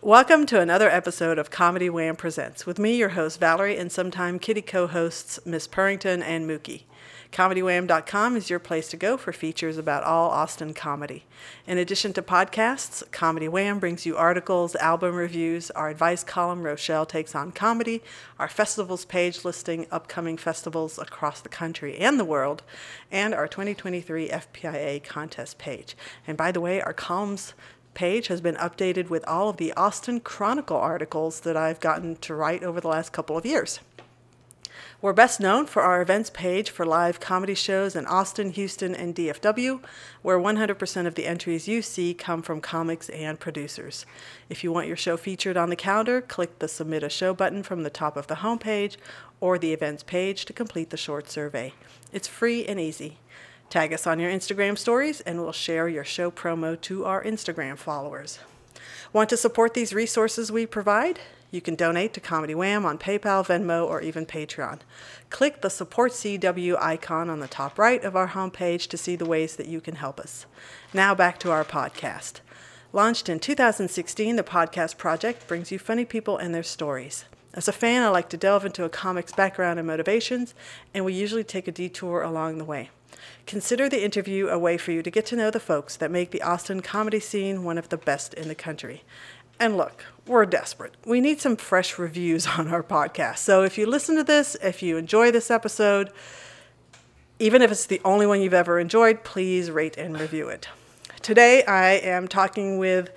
Welcome to another episode of Comedy Wham Presents with me, your host Valerie, and sometime kitty co-hosts Miss Purrington and Mookie. ComedyWham.com is your place to go for features about all Austin comedy. In addition to podcasts, Comedy Wham brings you articles, album reviews, our advice column, Rochelle Takes on Comedy, our festivals page listing upcoming festivals across the country and the world, and our 2023 FPIA contest page. And by the way, our columns page has been updated with all of the Austin Chronicle articles that I've gotten to write over the last couple of years. We're best known for our events page for live comedy shows in Austin, Houston, and DFW, where 100% of the entries you see come from comics and producers. If you want your show featured on the calendar, click the Submit a Show button from the top of the homepage or the events page to complete the short survey. It's free and easy. Tag us on your Instagram stories, and we'll share your show promo to our Instagram followers. Want to support these resources we provide? You can donate to Comedy Wham on PayPal, Venmo, or even Patreon. Click the Support CW icon on the top right of our homepage to see the ways that you can help us. Now back to our podcast. Launched in 2016, the Podcast Project brings you funny people and their stories. As a fan, I like to delve into a comic's background and motivations, and we usually take a detour along the way. Consider the interview a way for you to get to know the folks that make the Austin comedy scene one of the best in the country. And look, we're desperate. We need some fresh reviews on our podcast. So if you listen to this, if you enjoy this episode, even if it's the only one you've ever enjoyed, please rate and review it. Today I am talking with,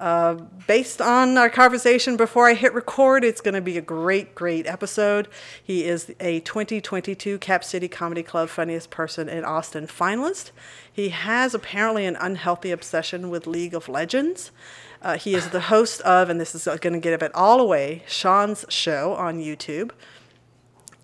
uh, based on our conversation before I hit record, it's going to be a great, great episode. He is a 2022 Cap City Comedy Club Funniest Person in Austin finalist. He has apparently an unhealthy obsession with League of Legends. Uh, he is the host of, and this is going to give it all away, Sean's show on YouTube.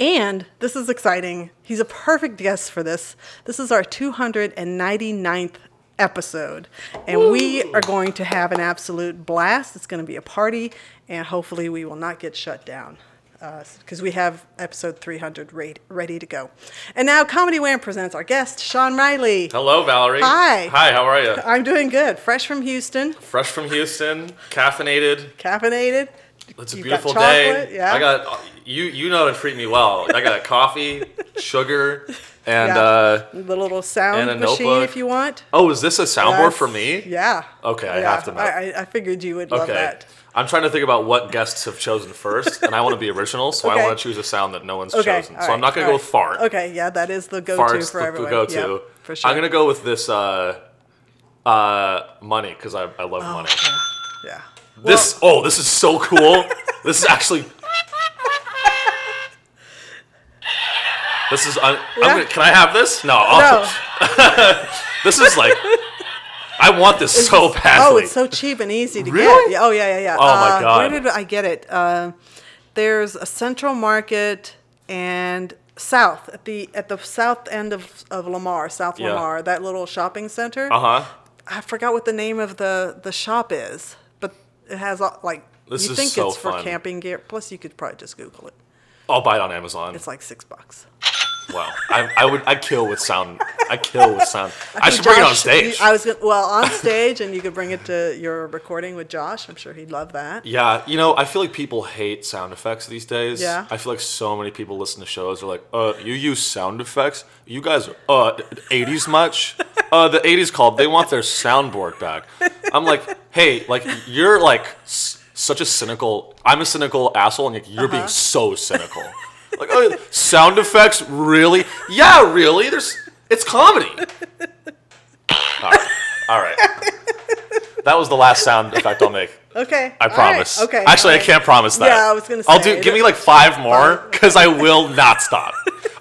And this is exciting. He's a perfect guest for this. This is our 299th episode. And we are going to have an absolute blast. It's going to be a party, and hopefully, we will not get shut down uh, because we have episode 300 ready, ready to go. And now, Comedy Wham presents our guest, Sean Reilly. Hello, Valerie. Hi. Hi, how are you? I'm doing good. Fresh from Houston, Fresh from Houston, caffeinated. caffeinated. It's a You've beautiful day. Yeah. I got you. You know to treat me well. I got coffee, sugar, and Yeah. uh, the little sound and a machine notebook. if you want. oh, is this a soundboard for me? Yeah. Okay, I Yeah. have to know. I, I- figured you would love Okay. that. I'm trying to think about what guests have chosen first, and I want to be original, so Okay. I want to choose a sound that no one's Okay. chosen. all So I'm not all to go with fart. Okay, yeah, that is the go-to Fart's for the, everyone. go-to. Yep, for sure. I'm going to go with this uh, uh, money because I, I love money. Yeah. This oh, this is so cool. this is actually. This is. Un, gonna, can I have this? No. I'll- No. This is like. I want this so badly. Oh, it's so cheap and easy to Really? get. Oh, yeah, yeah, yeah. Oh, my Uh, God. Where did I get it? Uh, there's a Central Market and South at the at the south end of, of Lamar, South Yeah. Lamar, that little shopping center. Uh huh. I forgot what the name of the the shop is, but it has like This you think so it's for camping gear. Plus, you could probably just Google it. I'll buy it on Amazon. It's like six bucks. Wow. I, I would. I kill with sound. I kill with sound. I, should bring it on Josh- stage. I was gonna, well on stage, and you could bring it to your recording with Josh. I'm sure he'd love that. Yeah, you know, I feel like people hate sound effects these days. Yeah. I feel like so many people listen to shows are like, uh, you use sound effects? You guys, uh, 80s much? Uh, the 80s called, they want their soundboard back. I'm like, hey, like, you're like s- such a cynical, I'm a cynical asshole, and like, you're being so cynical. Like, oh, sound effects? Really? Yeah, really? There's, it's comedy. All right. All right. That was the last sound effect I'll make. Okay. I all right, promise. Okay. Actually, all I can't promise that. Yeah, I was gonna I'll do. Give me like five more, because I will not stop.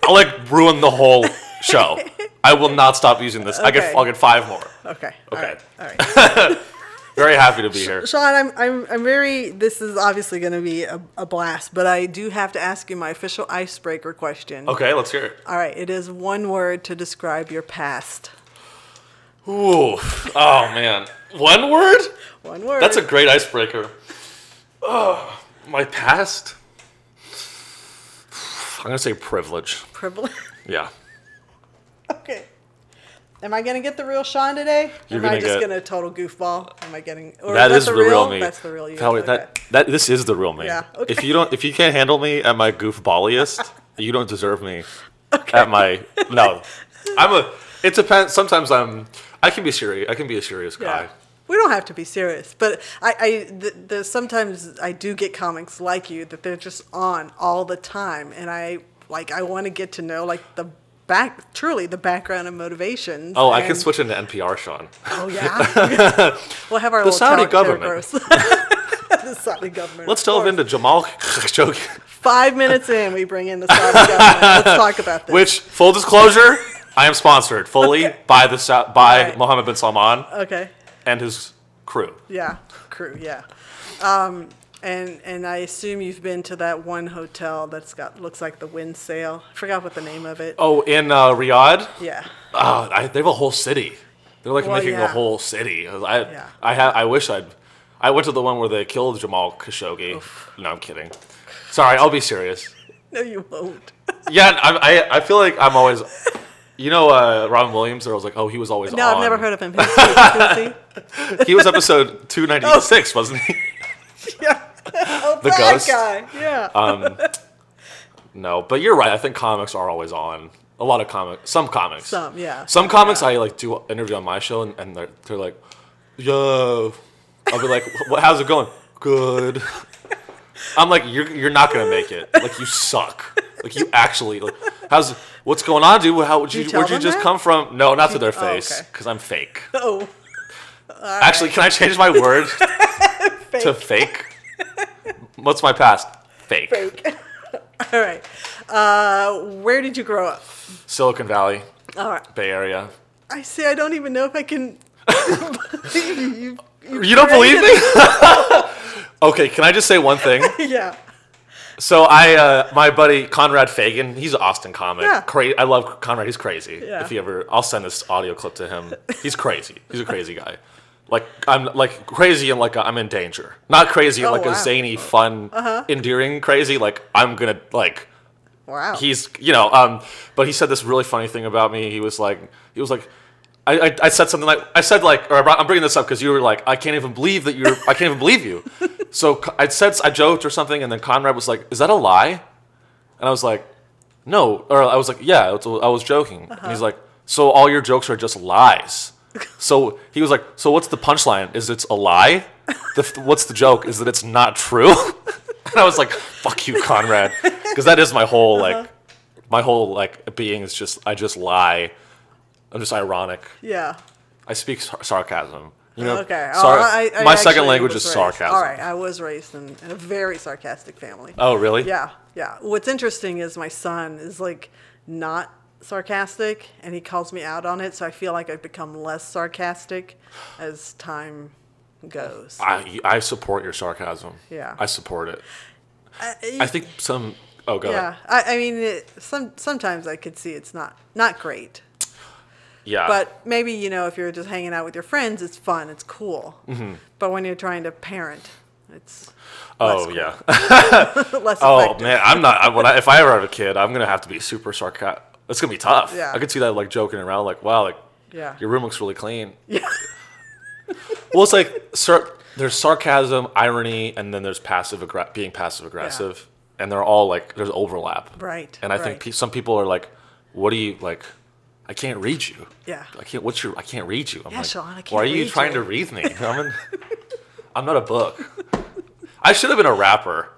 I'll like ruin the whole show. I will not stop using this. I get. I'll get five more. Okay. Okay. All right. All right. Very happy to be here. Sean, I'm, I'm, I'm very. This is obviously going to be a, a blast, but I do have to ask you my official icebreaker question. Okay, let's hear it. All right. It is one word to describe your past. Ooh. Oh man. One word? One word. That's a great icebreaker. Oh, my past. I'm gonna say privilege. privilege. Yeah. okay. Am I gonna get the real Sean today? You're Am I just get- gonna total goofball? Am I getting? Or That is that the real me. That's the real you. Valerie, Okay. that that this is the real me. Yeah, okay. If you don't, if you can't handle me at my goofballiest, you don't deserve me at my no. I'm a. It depends. Sometimes I'm. I can be serious. I can be a serious guy. Yeah. We don't have to be serious, but I, I the, the, sometimes I do get comics like you that they're just on all the time, and I like I want to get to know like the back, truly the background and motivations. Oh, I can switch into NPR, Sean. Oh yeah, we'll have our little Saudi government. The Saudi government. Let's delve into Jamal Khashoggi. Five minutes in, we bring in the Saudi government. Let's talk about this. Which, full disclosure, I am sponsored fully Okay. by the by Alright. Mohammed bin Salman okay, and his crew. yeah, crew, yeah. Um, and and I assume you've been to that one hotel that's got looks like the wind sail. I forgot what the name of it. Oh, in uh, Riyadh, Yeah. oh, I, they have a whole city. They're like Well, making yeah. a whole city. I, Yeah. I, ha- I wish I'd. I went to the one where they killed Jamal Khashoggi. No, I'm kidding. Sorry, I'll be serious. No, you won't. Yeah, I, I, I feel like I'm always. You know, uh, Robin Williams. There was like, oh, he was always No, on. I've never heard of him. Who's he? Who's he? He was episode 296, wasn't he? Yeah. Oh, The ghost? guy. Yeah. Um, no, but you're right. I think comics are always on. A lot of comics, some comics. Some, yeah. Some comics I like do interview on my show, and, and they're, they're like, "Yo," I'll be like, "What? How's it going? Good." I'm like, "You're you're not gonna make it. Like you suck. Like you actually like. How's what's going on, dude? How would you, you where'd you just that? come from? No, not to their oh, face, okay. because I'm fake. oh, Actually, can I change my word to fake? What's my past? Fake. fake. All right. Uh, where did you grow up? Silicon Valley, All right. Bay Area. I see. I don't even know if I can. you, you, You don't believe me? okay, can I just say one thing? Yeah. So I, uh, my buddy Conrad Fagan, he's an Austin comic. Yeah. Cra- I love Conrad. He's crazy. Yeah. If he ever, I'll send this audio clip to him. He's crazy. He's a crazy guy. Like I'm like crazy and like I'm in danger. Not crazy Oh, like wow. Uh-huh. a zany, fun, endearing crazy. Like I'm gonna like Wow. he's you know um but he said this really funny thing about me he was like he was like I, I, I said something like I said like or I brought- I'm bringing this up because you were like I can't even believe that you're I can't even believe you so I said I joked or something and then Conrad was like is that a lie and I was like no or I was like yeah it's a- I was joking and he's like so all your jokes are just lies so he was like so what's the punchline is it's a lie the, what's the joke is that it's not true and I was like fuck you Conrad because that is my whole like uh-huh. my whole like being is just I just lie. I'm just ironic. yeah. I speak sar- sarcasm. You know, Okay. Oh, I, I my second language is raised- sarcasm. All right. I was raised in, in a very sarcastic family. Oh, really? Yeah, yeah. What's interesting is my son is like not sarcastic and he calls me out on it, so I feel like I've become less sarcastic as time goes. I I support your sarcasm. Yeah. I support it. I, I think some. Oh, god yeah. I, I mean, it, some sometimes I could see it's not not great, Yeah. but maybe you know if you're just hanging out with your friends, it's fun, it's cool. Mm-hmm. But when you're trying to parent, it's oh less yeah. less oh effective. man, I'm not. I, when I, if I ever have a kid, I'm gonna have to be super sarcastic. It's gonna be tough. Yeah. I could see that like joking around, like wow, like Yeah. your room looks really clean. Yeah. Well, it's like sar- there's sarcasm, irony, and then there's passive aggr- being passive aggressive, and they're all like there's overlap. Right, And I right. think pe- some people are like, "What do you like? I can't read you. Yeah. I can't. What's your? I can't read you. I'm Yeah, like, Sean, I can't Why are you trying you." to read me? I'm, in, I'm not a book. I should have been a rapper.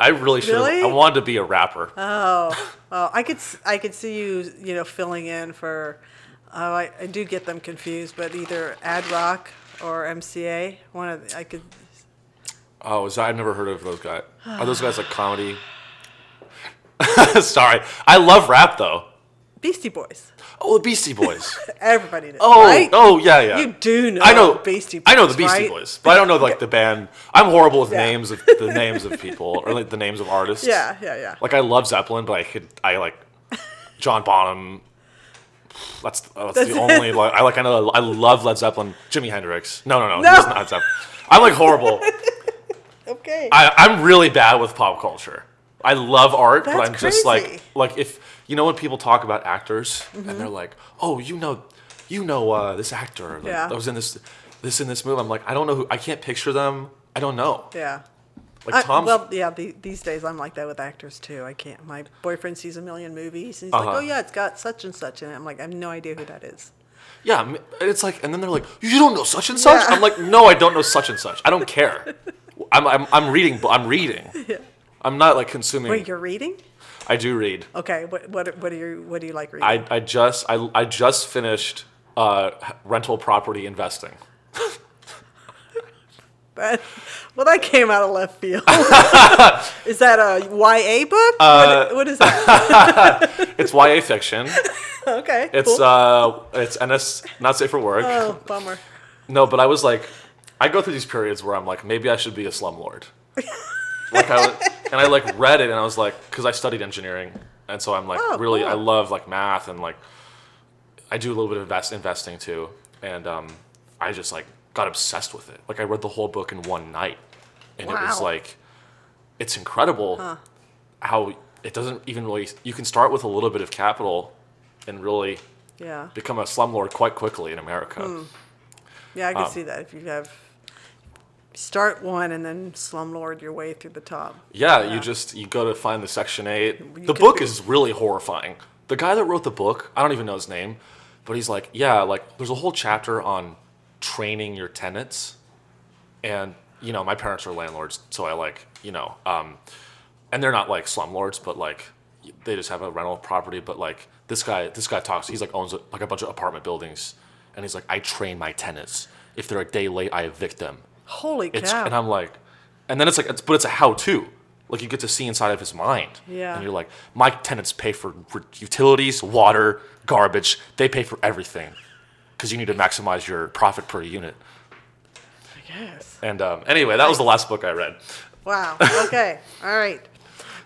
I really should. Really? I wanted to be a rapper. Oh, I could I could see you you know filling in for. Oh, I, I do get them confused, but either Ad Rock or MCA. One of the, I could. oh, is that, I've never heard of those guys. Are those guys like comedy? Sorry, I love rap though. Beastie Boys. Oh, the Beastie Boys. Everybody knows. Oh, right? oh yeah, yeah. You do know I know Beastie Boys. I know the Beastie right? Boys, but I don't know like the band. I'm horrible with Yeah. names of the names of people or like the names of artists. Yeah, yeah, yeah. Like I love Zeppelin, but I could I like John Bonham. That's that's, That's the only like I like I know I love Led Zeppelin. Jimi Hendrix. No, no, no, No. he's not Zeppelin. I'm like horrible. okay. I, I'm really bad with pop culture. I love art, but I'm just like like if you know when people talk about actors Mm-hmm. and they're like, "Oh, you know, you know uh, this actor like, Yeah. that was in this this in this movie. I'm like, I don't know who. I can't picture them. I don't know. Yeah. Like Tom's. well, yeah. The, these days, I'm like that with actors too. I can't. My boyfriend sees a million movies, and he's like, Uh-huh. "Oh yeah, it's got such and such in it." I'm like, I have no idea who that is. yeah, it's like, and then they're like, you don't know such and such. Yeah. I'm like, no, I don't know such and such. I don't care. I'm I'm, I'm reading. I'm reading. I'm not like consuming. Wait, you're reading? I do read. Okay. What what what do you what do you like reading? I, I just I, I just finished uh, rental property investing. But, well, that came out of left field. is that a YA book? Uh, what, what is that? It's YA fiction. okay. It's cool. uh it's NS not safe for work. oh, bummer. No, but I was like, I go through these periods where I'm like, maybe I should be a slumlord. like I and I like read it and I was like, because I studied engineering, and so I'm like Oh, really I love like math and like I do a little bit of invest, investing too, and um, I just like got obsessed with it. Like I read the whole book in one night, and it was like, it's incredible how it doesn't even really. You can start with a little bit of capital, and really Yeah. become a slumlord quite quickly in America. Hmm. Yeah, I can Um, see that. If you have start one and then slumlord your way through the top. Yeah, Yeah. you just you go to find the section eight. You the book be- is really horrifying. The guy that wrote the book, I don't even know his name, but he's like, yeah, like there's a whole chapter on training your tenants, and you know my parents are landlords, so I like you know, um, and they're not like slumlords, but like they just have a rental property. But like this guy, this guy talks. He's like owns like a bunch of apartment buildings, and he's like, I train my tenants. If they're a day late, I evict them. Holy It's cow! and I'm like, and then it's like, it's, but it's a how-to. Like you get to see inside of his mind. Yeah. And you're like, my tenants pay for, for utilities, water, garbage. They pay for everything, because you need to maximize your profit per unit. I guess. And um, anyway, that was the last book I read. Wow. Okay. All right.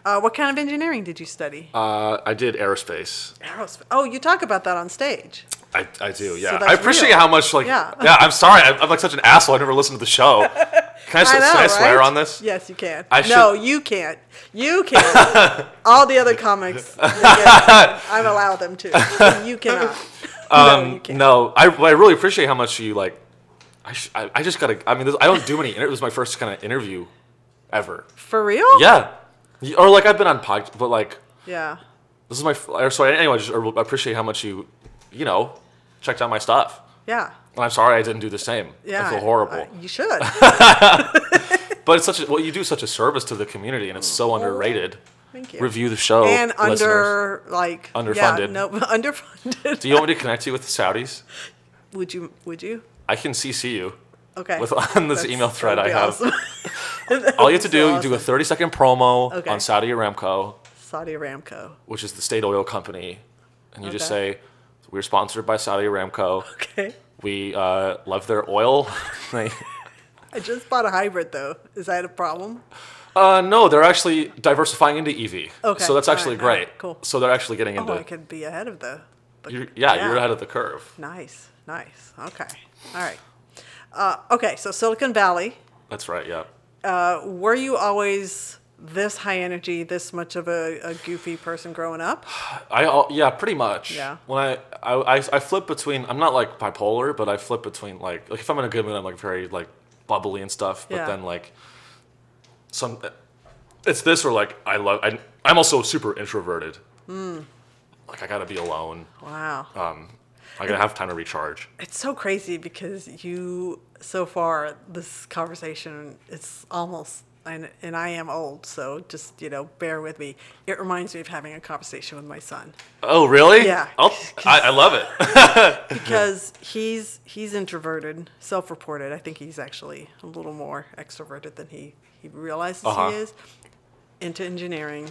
Uh, what kind of engineering did you study? Uh, I did aerospace. Aerospace. Oh, you talk about that on stage. I, I do, yeah. that's I appreciate real. how much like Yeah. yeah. I'm sorry, I, I'm like such an asshole. I never listened to the show. Can I, I know, can I swear right? on this? Yes, you can. I no, you can't. You can't. All the other comics, I'm allowed them to. You cannot. Um, no, you can't. No, I, I really appreciate how much you like. I, sh- I, I just gotta. I mean, this, I don't do any, It was my first kind of interview ever. For real? Yeah, or like I've been on pod, but like Yeah. this is my. So anyway, I just I appreciate how much you, you know, checked out my stuff. Yeah. And I'm sorry I didn't do the same. Yeah. I feel horrible. I- you should. but it's such a well, you do such a service to the community, and it's so underrated. Thank you. Review the show, and listeners. under like Yeah, Underfunded. no, underfunded. Do you want me to connect you with the Saudis? would you? Would you? I can CC you. Okay. With on this That's- email thread I have. awesome. All you have to do, you do a 30 second promo Okay. on Saudi Aramco, Saudi Aramco. which is the state oil company, and you just say, "We're sponsored by Saudi Aramco. Okay. We uh, love their oil." I just bought a hybrid though. Is that a problem? uh, no, they're actually diversifying into EV. Okay, So that's actually right, all right, great. cool. So they're actually getting into. Oh. I could be ahead of the. the you're, yeah, you're ahead of the curve. Nice, nice. Okay, all right. Uh, okay, so Silicon Valley. That's right. Yeah. Uh, were you always this high energy, this much of a, a goofy person growing up? I yeah, pretty much. Yeah. When I, I I flip between. I'm not like bipolar, but I flip between like like if I'm in a good mood, I'm like very like bubbly and stuff. But Yeah. then like some, it's this or like I love. I, I'm also super introverted. Hmm. Like I gotta be alone. Wow. Um, I gotta have time to recharge. It's so crazy because you, so far, this conversation, it's almost, and, and I am old, so just, you know, bear with me. It reminds me of having a conversation with my son Oh really? Yeah. I'll, I, I love it. because he's he's introverted, self-reported. I think he's actually a little more extroverted than he he realizes Uh-huh. he is. Into engineering,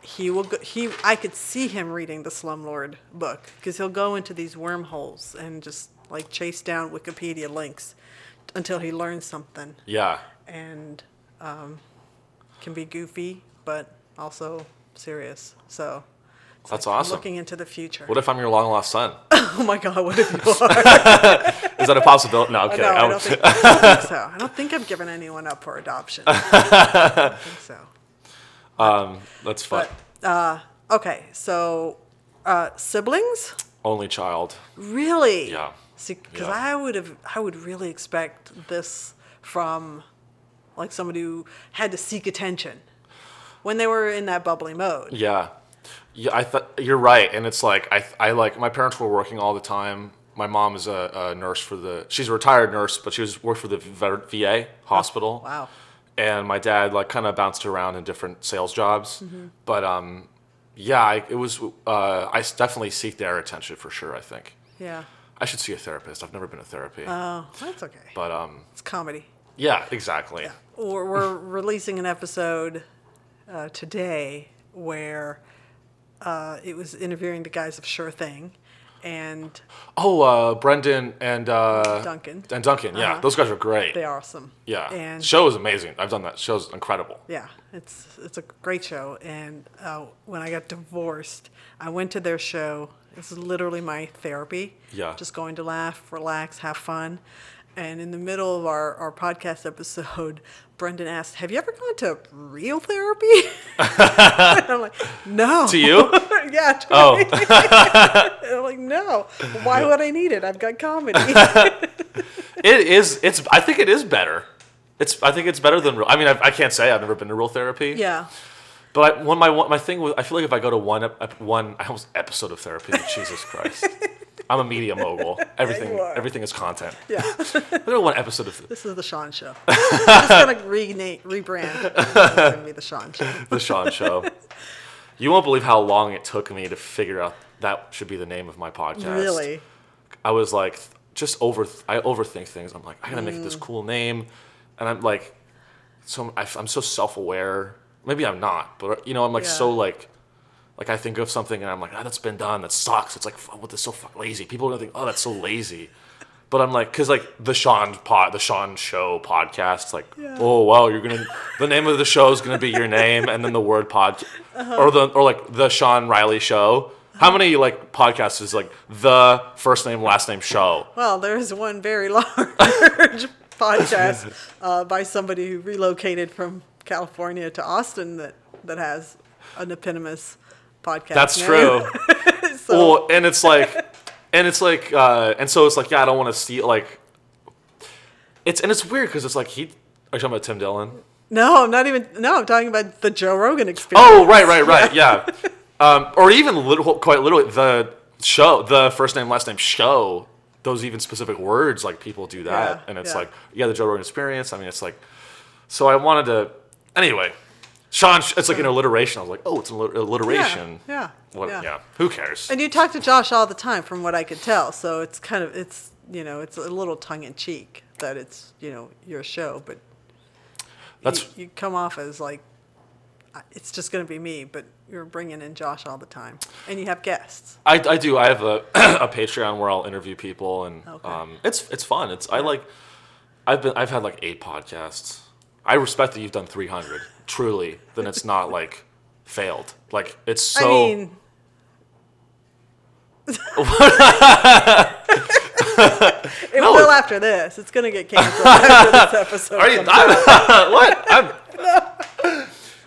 he will go, he I could see him reading the Slumlord book because he'll go into these wormholes and just like chase down Wikipedia links until he learns something yeah. and um, can be goofy but also serious. So That's like awesome. looking into the future. What if I'm your long lost son? oh my God! What if you are? Is that a possibility? No, okay. No, I don't, think, I don't think so. I don't think I've given anyone up for adoption. I don't think so. um, that's fun. But uh, okay, so uh, siblings? Only child. Really? Yeah. See, because Yeah. I would have, I would really expect this from, like somebody who had to seek attention when they were in that bubbly mode. Yeah, yeah. I thought you're right, and it's like I, I like my parents were working all the time. My mom is a, a nurse for the. She's a retired nurse, but she was worked for the VA hospital. Wow. And my dad like kind of bounced around in different sales jobs, Mm-hmm. but um, yeah, I, it was. Uh, I definitely seek their attention for sure. I think Yeah. I should see a therapist. I've never been to therapy, Oh, that's okay. but um, It's comedy. yeah, exactly. We're, we're releasing an episode uh, today where uh, it was interviewing the guys of Sure Thing and Oh, uh, Brendan and uh, Duncan. and Duncan. Yeah, Uh-huh. those guys are great. They're awesome. Yeah, And show is amazing. I've done that. Show's incredible. yeah, it's it's a great show. And uh, when I got divorced, I went to their show. It's literally my therapy. Yeah. Just going to laugh, relax, have fun. And in the middle of our, our podcast episode, Brendan asked, Have you ever gone to real therapy? I'm like, No. To you? yeah. To Oh. I'm like, No. Why would I need it? I've got comedy. It is. It's. I think it is better. It's. I think it's better than. real- I mean, I, I can't say I've never been to real therapy. yeah. But I, when my my thing was, I feel like if I go to one one I almost episode of therapy, Jesus Christ, I'm a media mogul. Everything are. everything is content. Yeah. I to one episode of This is the Sean Show. I'm just to rename, rebrand. It's to be the Sean Show. the Sean Show. You won't believe how long it took me to figure out that should be the name of my podcast. Really? I was like, just over. I overthink things. I'm like, I gotta make Mm. this cool name, and I'm like, so I, am so self aware. Maybe I'm not, but you know, I'm like so like, like I think of something and I'm like, ah, that's been done. That sucks. It's like, "Fuck, what? That's so fuck lazy. People are gonna think, oh, that's so lazy. But I'm like, cause like the Sean pod, the Sean Show podcast, like, Yeah. oh well, you're gonna, the name of the show is gonna be your name, and then the word pod, Uh-huh. or the or like the Sean Reilly Show. How many like podcasts is like the first name last name show? Well, there's one very large podcast uh, by somebody who relocated from California to Austin that, that has an eponymous podcast. That's true. so, Well, and it's like, and it's like, uh, and so it's like, yeah, I don't want to see like, it's and it's weird because it's like he. Are you talking about Tim Dillon? no, I'm not even. No, I'm talking about the Joe Rogan experience. Oh, right, right, right, yeah. um, or even little, quite literally, the show, the first name, last name show. Those even specific words, like people do that, Yeah, and it's yeah. like, yeah, the Joe Rogan Experience. I mean, it's like, so I wanted to. Anyway, Sean, it's like an alliteration. I was like, oh, it's an alliteration. Yeah, What, yeah. yeah. Who cares? And you talk to Josh all the time, from what I could tell. So it's kind of it's you know it's a little tongue in cheek that it's you know your show, but That's you, you come off as like it's just going to be me, but you're bringing in Josh all the time, and you have guests. I, I do. I have a, a Patreon where I'll interview people, and Okay. um, it's it's fun. It's I like. I've been I've had like eight podcasts. I respect that you've done three hundred. Truly, then it's not like failed. Like it's so. I mean. it No. will after this. It's going to get canceled after this episode. are you? I'm, what? I'm,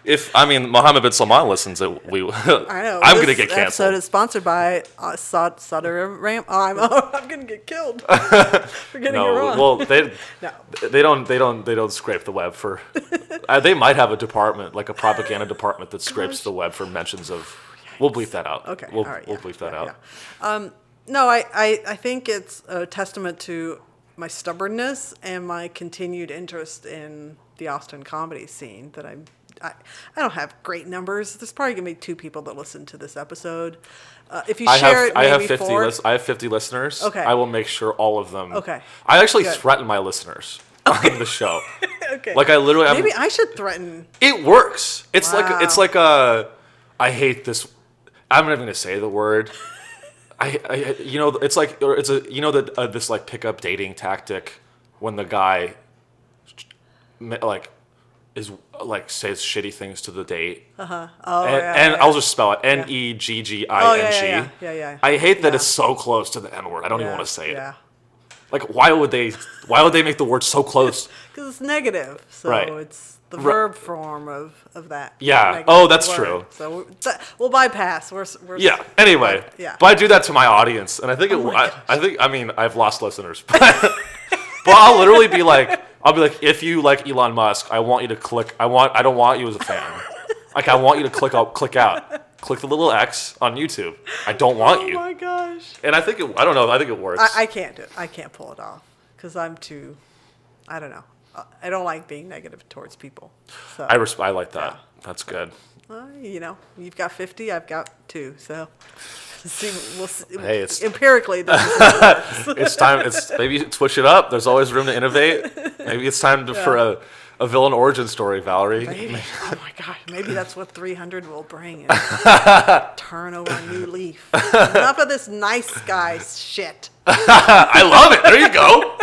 if I mean Mohammed bin Salman listens, it we. I know. I'm gonna get canceled. episode is sponsored by uh, Saudi Ram. Oh, I'm, oh, I'm going to get killed for getting no, it wrong. well they. no. They don't. They don't. They don't scrape the web for. uh, they might have a department, like a propaganda department, that scrapes the web for mentions of. We'll bleep that out. Okay. We'll, all right. we'll yeah, bleep that yeah, out. yeah. Um, no, I, I, I think it's a testament to my stubbornness and my continued interest in the Austin comedy scene that I'm. I, I don't have great numbers. There's probably gonna be two people that listen to this episode. Uh, if you I share have it, I have fifty four. lis- I have fifty listeners. Okay. I will make sure all of them. Okay. I actually Good. threaten my listeners on the show. okay. Like I literally. I'm, maybe I should threaten. it works. It's like it's like a. I hate this. I'm not even gonna say the word. I, I you know it's like or it's a you know that uh, this like pickup dating tactic when the guy like is like says shitty things to the date uh-huh. Oh, and, yeah, and yeah. I'll just spell it N E G G Oh, yeah, yeah, yeah, yeah, yeah. I hate that it's so close to the N word. I don't even want to say it. Yeah. Like, why would they? Why would they make the word so close? Because it's negative. So Right. it's the verb form of, of that. Yeah. Oh, that's word. true. So we're, we'll bypass. We're, we're Yeah. Anyway. Yeah. But I do that to my audience, and I think oh it. Oh my I. I think. I mean, I've lost listeners, but, but I'll literally be like, I'll be like, if you like Elon Musk, I want you to click. I want. I don't want you as a fan. like, I want you to click out. Click out. Click the little X on YouTube. I don't want Oh you. Oh my gosh. And I think it. I don't know. I think it works. I, I can't do it. I can't pull it off because I'm too. I don't know. I don't like being negative towards people. So I, res- I like that. Yeah. That's good. uh, you know, you've got 50, I've got two. So see, we'll see. Hey, it's- empirically. This is, It's time. It's maybe switch it up. There's always room to innovate. Maybe it's time to, for a, a villain origin story, Valerie. maybe. Oh my God. Maybe that's what 300 will bring. Turn over a new leaf. Enough of this nice guy shit. I love it. There you go.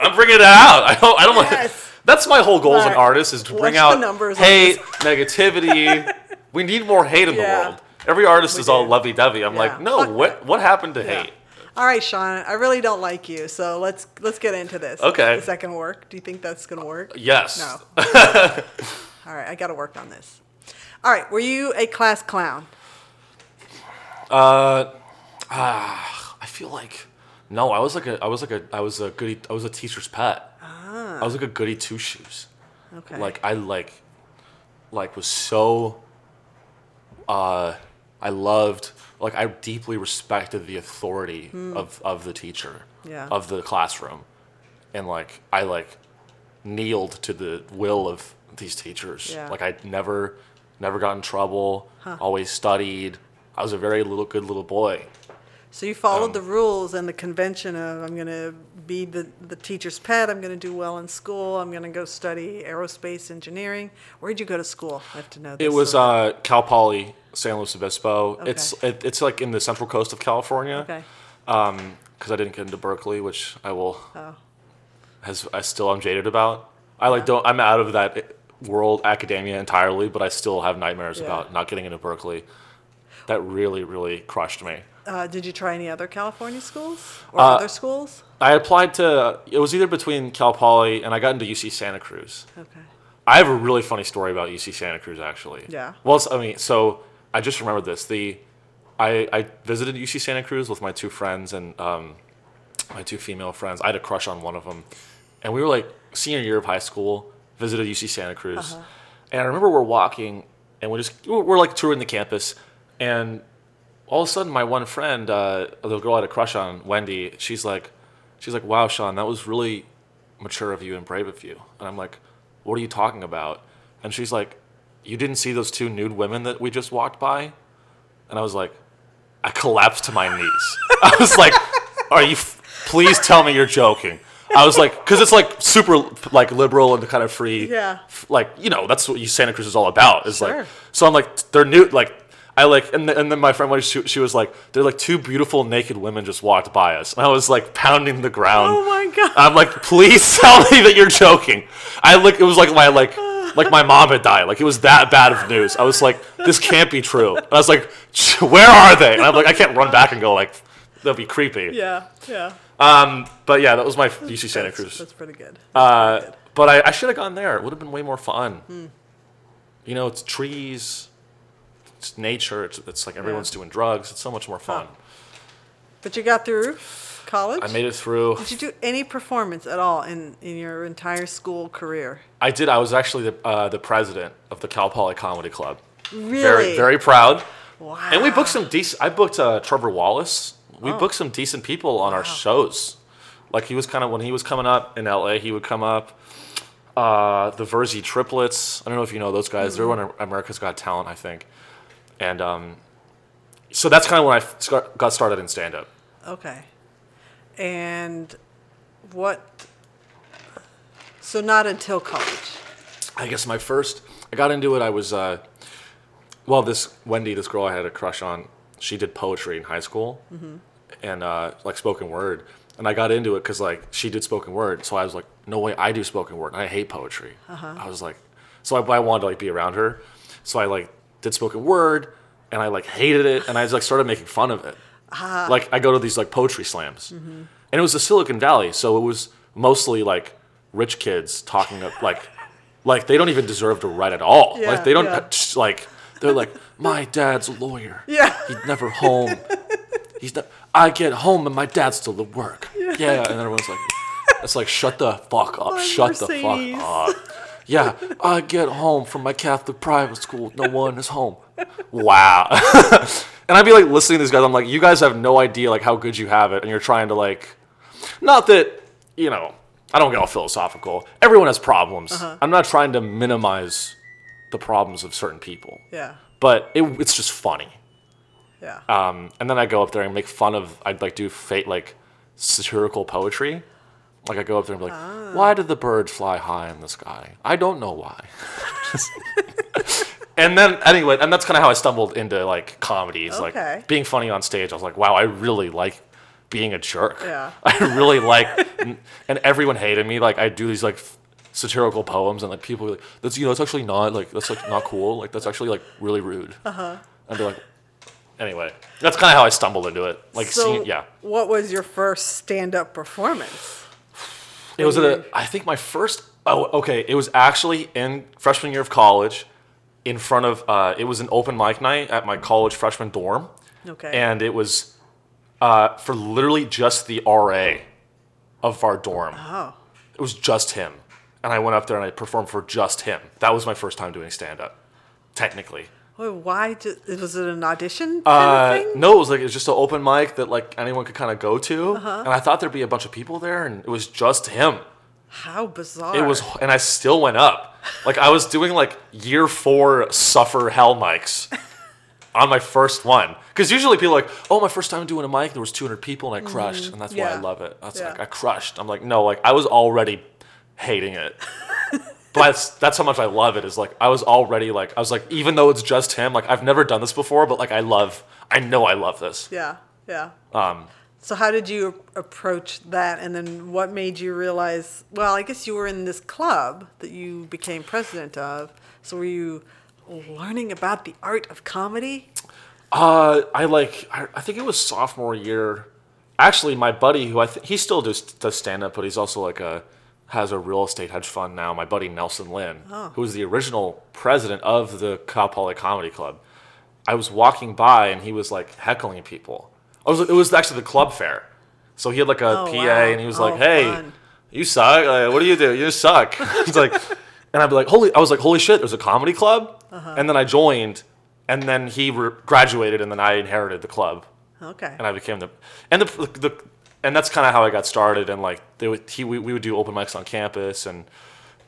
I'm bringing it out. I don't. I don't Yes. like. That's my whole goal as an artist is to bring out hate, negativity. We need more hate in the world. Every artist We is all lovey-dovey. I'm Yeah. like, no. Fuck What that. what happened to Yeah. hate? All right, Sean. I really don't like you, so let's let's get into this. Okay. Is that gonna work? Do you think that's gonna work? Yes. No. All right, I got to work on this. All right, were you a class clown? Uh, uh I feel like no. I was like a. I was like a. I was a goody. I was a teacher's pet. Ah. I was like a goody two shoes. Okay. like i like like was so uh i loved like i deeply respected the authority hmm. of of the teacher. Yeah. of the classroom and like i like kneeled to the will of these teachers Yeah. like i never never got in trouble always studied i was a very little good little boy so you followed um, the rules and the convention of I'm going to be the, the teacher's pet. I'm going to do well in school. I'm going to go study aerospace engineering. Where'd you go to school? I have to know. This It was so- uh, Cal Poly, San Luis Obispo. Okay. It's it, it's like in the central coast of California. okay. because I didn't get into Berkeley, which I will. Oh. Has I still am jaded about. I like don't. I'm out of that world academia entirely, but I still have nightmares Yeah. about not getting into Berkeley. That really, really crushed me. Uh, did you try any other California schools or Uh, other schools? I applied to. It was either between Cal Poly and I got into UC Santa Cruz. Okay. I have a really funny story about UC Santa Cruz, actually. Yeah. Well, I mean, so I just remembered this. The I, I visited UC Santa Cruz with my two friends and um, my two female friends. I had a crush on one of them, and we were like senior year of high school. Visited UC Santa Cruz, and I remember we're walking and we just we're like touring the campus, and all of a sudden my one friend, uh, the girl I had a crush on, Wendy, she's like, she's like, "Wow, Sean, that was really mature of you and brave of you." And I'm like, "What are you talking about?" And she's like, "You didn't see those two nude women that we just walked by?" And I was like, I collapsed to my knees. I was like, "Are you? F- please tell me you're joking." I was like, because it's like super like liberal and kind of free. Yeah. Like you know, that's what you Santa Cruz is all about. Is Sure. like, so I'm like, they're new. Like, I like, and, th- and then my friend, was- she, she was like, they're like two beautiful naked women just walked by us, and I was like pounding the ground. Oh my God. I'm like, please tell me that you're joking. I look, it was like my like, like my mom had died. Like it was that bad of news. I was like, this can't be true. And I was like, where are they? And I'm like, I can't run back and go like, that'd be creepy. Yeah. Yeah. Um, but yeah, that was my UC Santa That's- Cruz. That's pretty good. Uh, That's pretty but I, I should have gone there. It would have been way more fun. Hmm. You know, it's trees, it's nature. It's, it's like everyone's doing drugs. It's so much more fun. But you got through college. I made it through. Did you do any performance at all in, in your entire school career? I did. I was actually the uh, the president of the Cal Poly Comedy Club. Really? Very very proud. Wow. And we booked some decent. I booked uh, Trevor Wallace. We Oh. booked some decent people on our shows. Like he was kind of when he was coming up in LA, he would come up. Uh, the Verzi triplets. I don't know if you know those guys. They're on America's Got Talent, I think. And um, so that's kind of when I got started in stand up. Okay. And what? So not until college. I guess my first, I got into it. I was, uh, well, this Wendy, this girl I had a crush on, she did poetry in high school, and uh, like spoken word. And I got into it because like she did spoken word, so I was like, no way, I do spoken word. I hate poetry. I was like, so I, I wanted to like be around her, so I like did spoken word, and I like hated it, and I just like started making fun of it. Uh-huh. Like I go to these like poetry slams, and it was the Silicon Valley, so it was mostly like rich kids talking up like like they don't even deserve to write at all. Yeah, like they don't yeah. Uh, just, like they're like my dad's a lawyer. Yeah. he's never home. He's not. I get home and my dad's still at work. Yeah, and everyone's like, it's like shut the fuck up, My shut the fuck up. Yeah, I get home from my Catholic private school. No one is home. Wow. and I'd be like listening to these guys. I'm like, you guys have no idea like how good you have it, and you're trying to like, not that you know. I don't get all philosophical. Everyone has problems. Uh-huh. I'm not trying to minimize the problems of certain people, Yeah. but it, it's just funny. Yeah. Um, and then I go up there and make fun of. I'd like do fate like satirical poetry. Like I go up there and be like, Ah. "Why did the bird fly high in the sky? I don't know why." and then anyway, and that's kind of how I stumbled into like comedies, Okay. like being funny on stage. I was like, "Wow, I really like being a jerk." Yeah. I really like, and, and everyone hated me. Like I do these like f- satirical poems, and like people like, "That's you know, it's actually not like that's like not cool. Like that's actually like really rude." Uh Uh-huh. huh. And they're like, anyway, that's kind of how I stumbled into it. Like, so, seeing, yeah, what was your first stand-up performance? It was at a. I think my first. Oh, okay. It was actually in freshman year of college, in front of. Uh, it was an open mic night at my college freshman dorm, Okay. and it was uh, for literally just the RA of our dorm. oh. It was just him, and I went up there and I performed for just him. That was my first time doing stand up, technically. Wait, why? Was it an audition kind Uh, of thing? no, it was like it was just an open mic that like anyone could kind of go to, Uh-huh. and I thought there'd be a bunch of people there, and it was just him. How bizarre! It was, and I still went up. Like I was doing like year four suffer hell mics on my first one, because usually people are like, oh, my first time doing a mic, there was 200 people and I crushed, and that's why I Mm-hmm. Love it. That's Yeah. like I crushed. I'm like, no, like I was already hating it. But that's, that's how much I love it. Is like I was already like I was like even though it's just him, like I've never done this before, but like I love, I know I love this. Yeah, yeah. Um, So how did you approach that, and then what made you realize? Well, I guess you were in this club that you became president of. So were you learning about the art of comedy? Uh, I like. I, I think it was sophomore year. Actually, my buddy, who I th- he still does does stand up, but he's also like a has a real estate hedge fund now. My buddy Nelson Lynn, who was the original president of the Cal Poly Comedy Club. I was walking by and he was like heckling people. I was. It was actually the club fair, so he had like a Oh, PA wow. and he was Oh, like, "Hey, fun. you suck. Like, what do you do? You suck." it's like, and I'd be like, "Holy!" I was like, "Holy shit!" There's a comedy club, Uh-huh. and then I joined, and then he re- graduated, and then I inherited the club, Okay. and I became the and the the. And that's kind of how I got started, and like they would, he, we, we would do open mics on campus, and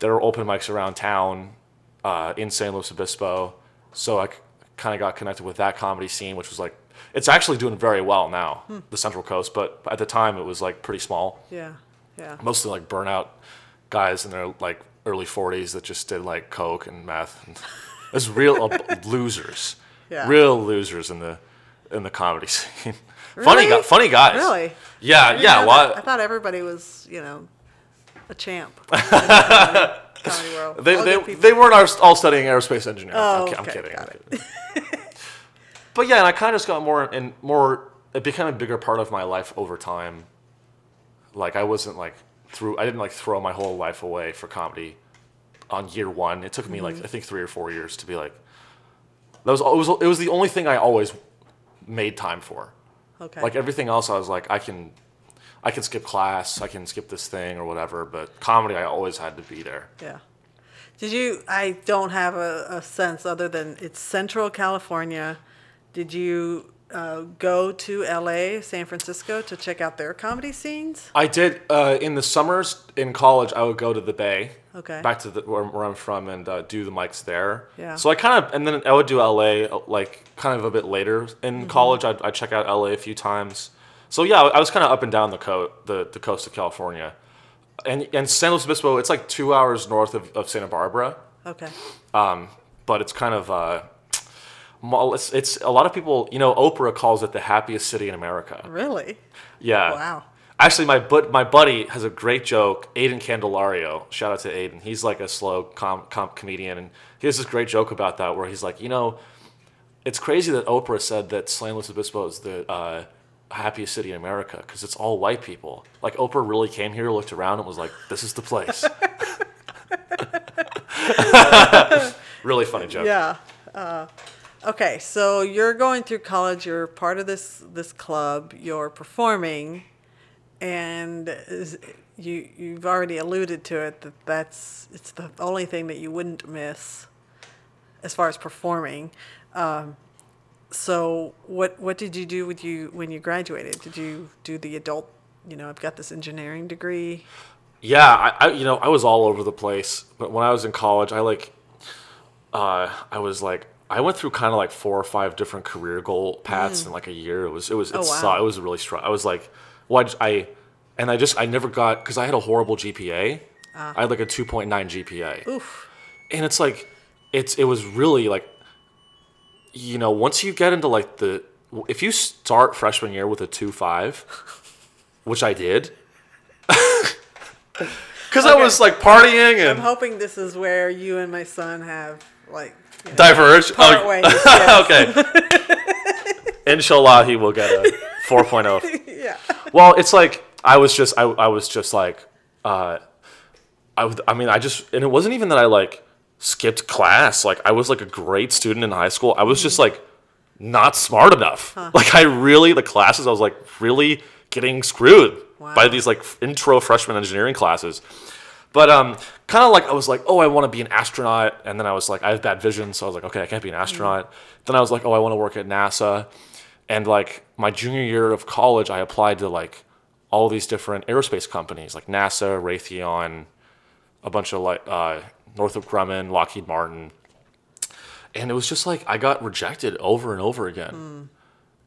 there were open mics around town, uh, in San Luis Obispo. So I kind of got connected with that comedy scene, which was like, it's actually doing very well now, Hmm. the Central Coast. But at the time, it was like pretty small Yeah. Yeah. mostly like burnout guys in their like early 40s that just did like coke and meth and real uh, losers Yeah. real losers in the in the comedy scene funny Really? guy, funny guys Really? yeah I yeah well. I thought everybody was, you know, a champ. comedy world. they, All they, they weren't all- studying aerospace engineering Oh, I'm, okay, kidding, got I'm it. kidding. but yeah and i kind of just got more and more it became a bigger part of my life over time like i wasn't like through i didn't like throw my whole life away for comedy on year one it took me like mm-hmm. i think three or four years to be like that was it was it was the only thing i always made time for Okay. like everything else i was like i can i can skip class i can skip this thing or whatever but comedy i always had to be there Yeah. Did you? I don't have a, a sense other than it's Central California. Did you uh, go to L.A., San Francisco to check out their comedy scenes? I did uh, in the summers in college. I would go to the Bay, Okay. back to the, where, where I'm from, and uh, do the mics there. Yeah. So I kind of, and then I would do LA uh, like kind of a bit later in Mm-hmm. college. I'd, I'd check out LA a few times. So yeah, I was kind of up and down the coast, the, the coast of California, and and San Luis Obispo. It's like two hours north of, of Santa Barbara, Okay. Um, but it's kind of. It's, it's a lot of people, you know. Oprah calls it the happiest city in America. Really? Yeah. Wow. Actually, my but my buddy has a great joke. Aiden Candelario, shout out to Aiden. He's like a SLO com, com comedian, and he has this great joke about that where he's like, you know, it's crazy that Oprah said that San Luis Obispo is the uh, happiest city in America because it's all white people. Like Oprah really came here, looked around, and was like, "This is the place." really funny joke. Yeah. Uh, okay, so you're going through college. You're part of this this club. You're performing, and is, you you've already alluded to it that that's it's the only thing that you wouldn't miss as far as performing. Um, so what what did you do with you when you graduated? Did you do the adult? You know, I've got this engineering degree. Yeah, I, I you know I was all over the place, but when I was in college, I like, uh, I was like I went through kind of like four or five different career goal paths in like a year. It was it was it, Mm. Oh, wow. it was really strong. I was like, well, I, just, I and I just I never got because I had a horrible GPA. I had like a two point nine GPA. Ah. Oof. and it's like it's it was really like you know once you get into like the if you start freshman year with a 2-5 which i did because i was like partying and. I'm hoping this is where you and my son have like diverge? Part Oh, ways. yes. okay. Inshallah he will get a 4.0 yeah. well it's like i was just i, I was just like uh I, I mean i just and it wasn't even that i like skipped class. Like i was like a great student in high school. I was just like not smart enough. Like i really the classes i was like really getting screwed by these like intro freshman engineering classes. But um kind of like i was like oh i want to be an astronaut and then i was like i have bad vision so i was like okay i can't be an astronaut then i was like oh i want to work at nasa and like my junior year of college, I applied to like all these different aerospace companies like NASA, Raytheon, a bunch of like uh, Northrop Grumman, Lockheed Martin. And it was just like I got rejected over and over again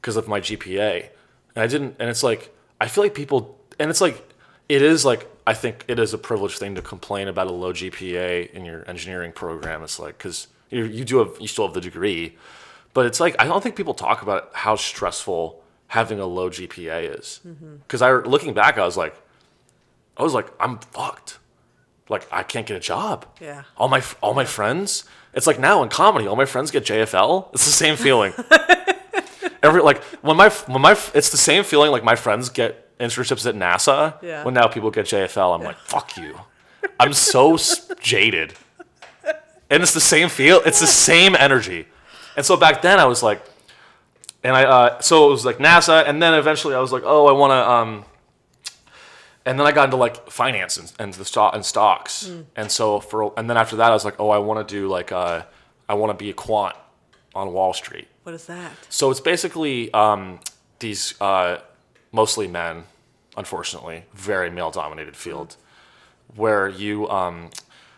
because of my GPA. And I didn't, and it's like, I feel like people, and it's like, it is like, I think it is a privileged thing to complain about a low GPA in your engineering program. It's like, because you, you do have, you still have the degree. But it's like, I don't think people talk about how stressful having a low GPA is. Mm-hmm. Because I, looking back, I was like, I was like, I'm fucked. Like, I can't get a job. Yeah. All my, all my friends, it's like now in comedy, all my friends get JFL. It's the same feeling. Every like when my when my it's the same feeling like my friends get internships at NASA. Yeah. When now people get JFL, I'm like fuck you. I'm so jaded, and it's the same feel. It's the same energy, and so back then I was like, and I uh, so it was like NASA, and then eventually I was like, oh, I want to um. And then I got into like finance and, and the stock and stocks, and so for and then after that I was like, oh, I want to do like uh, I want to be a quant on Wall Street. What is that? So it's basically um, these uh, mostly men, unfortunately, very male dominated field, where you um,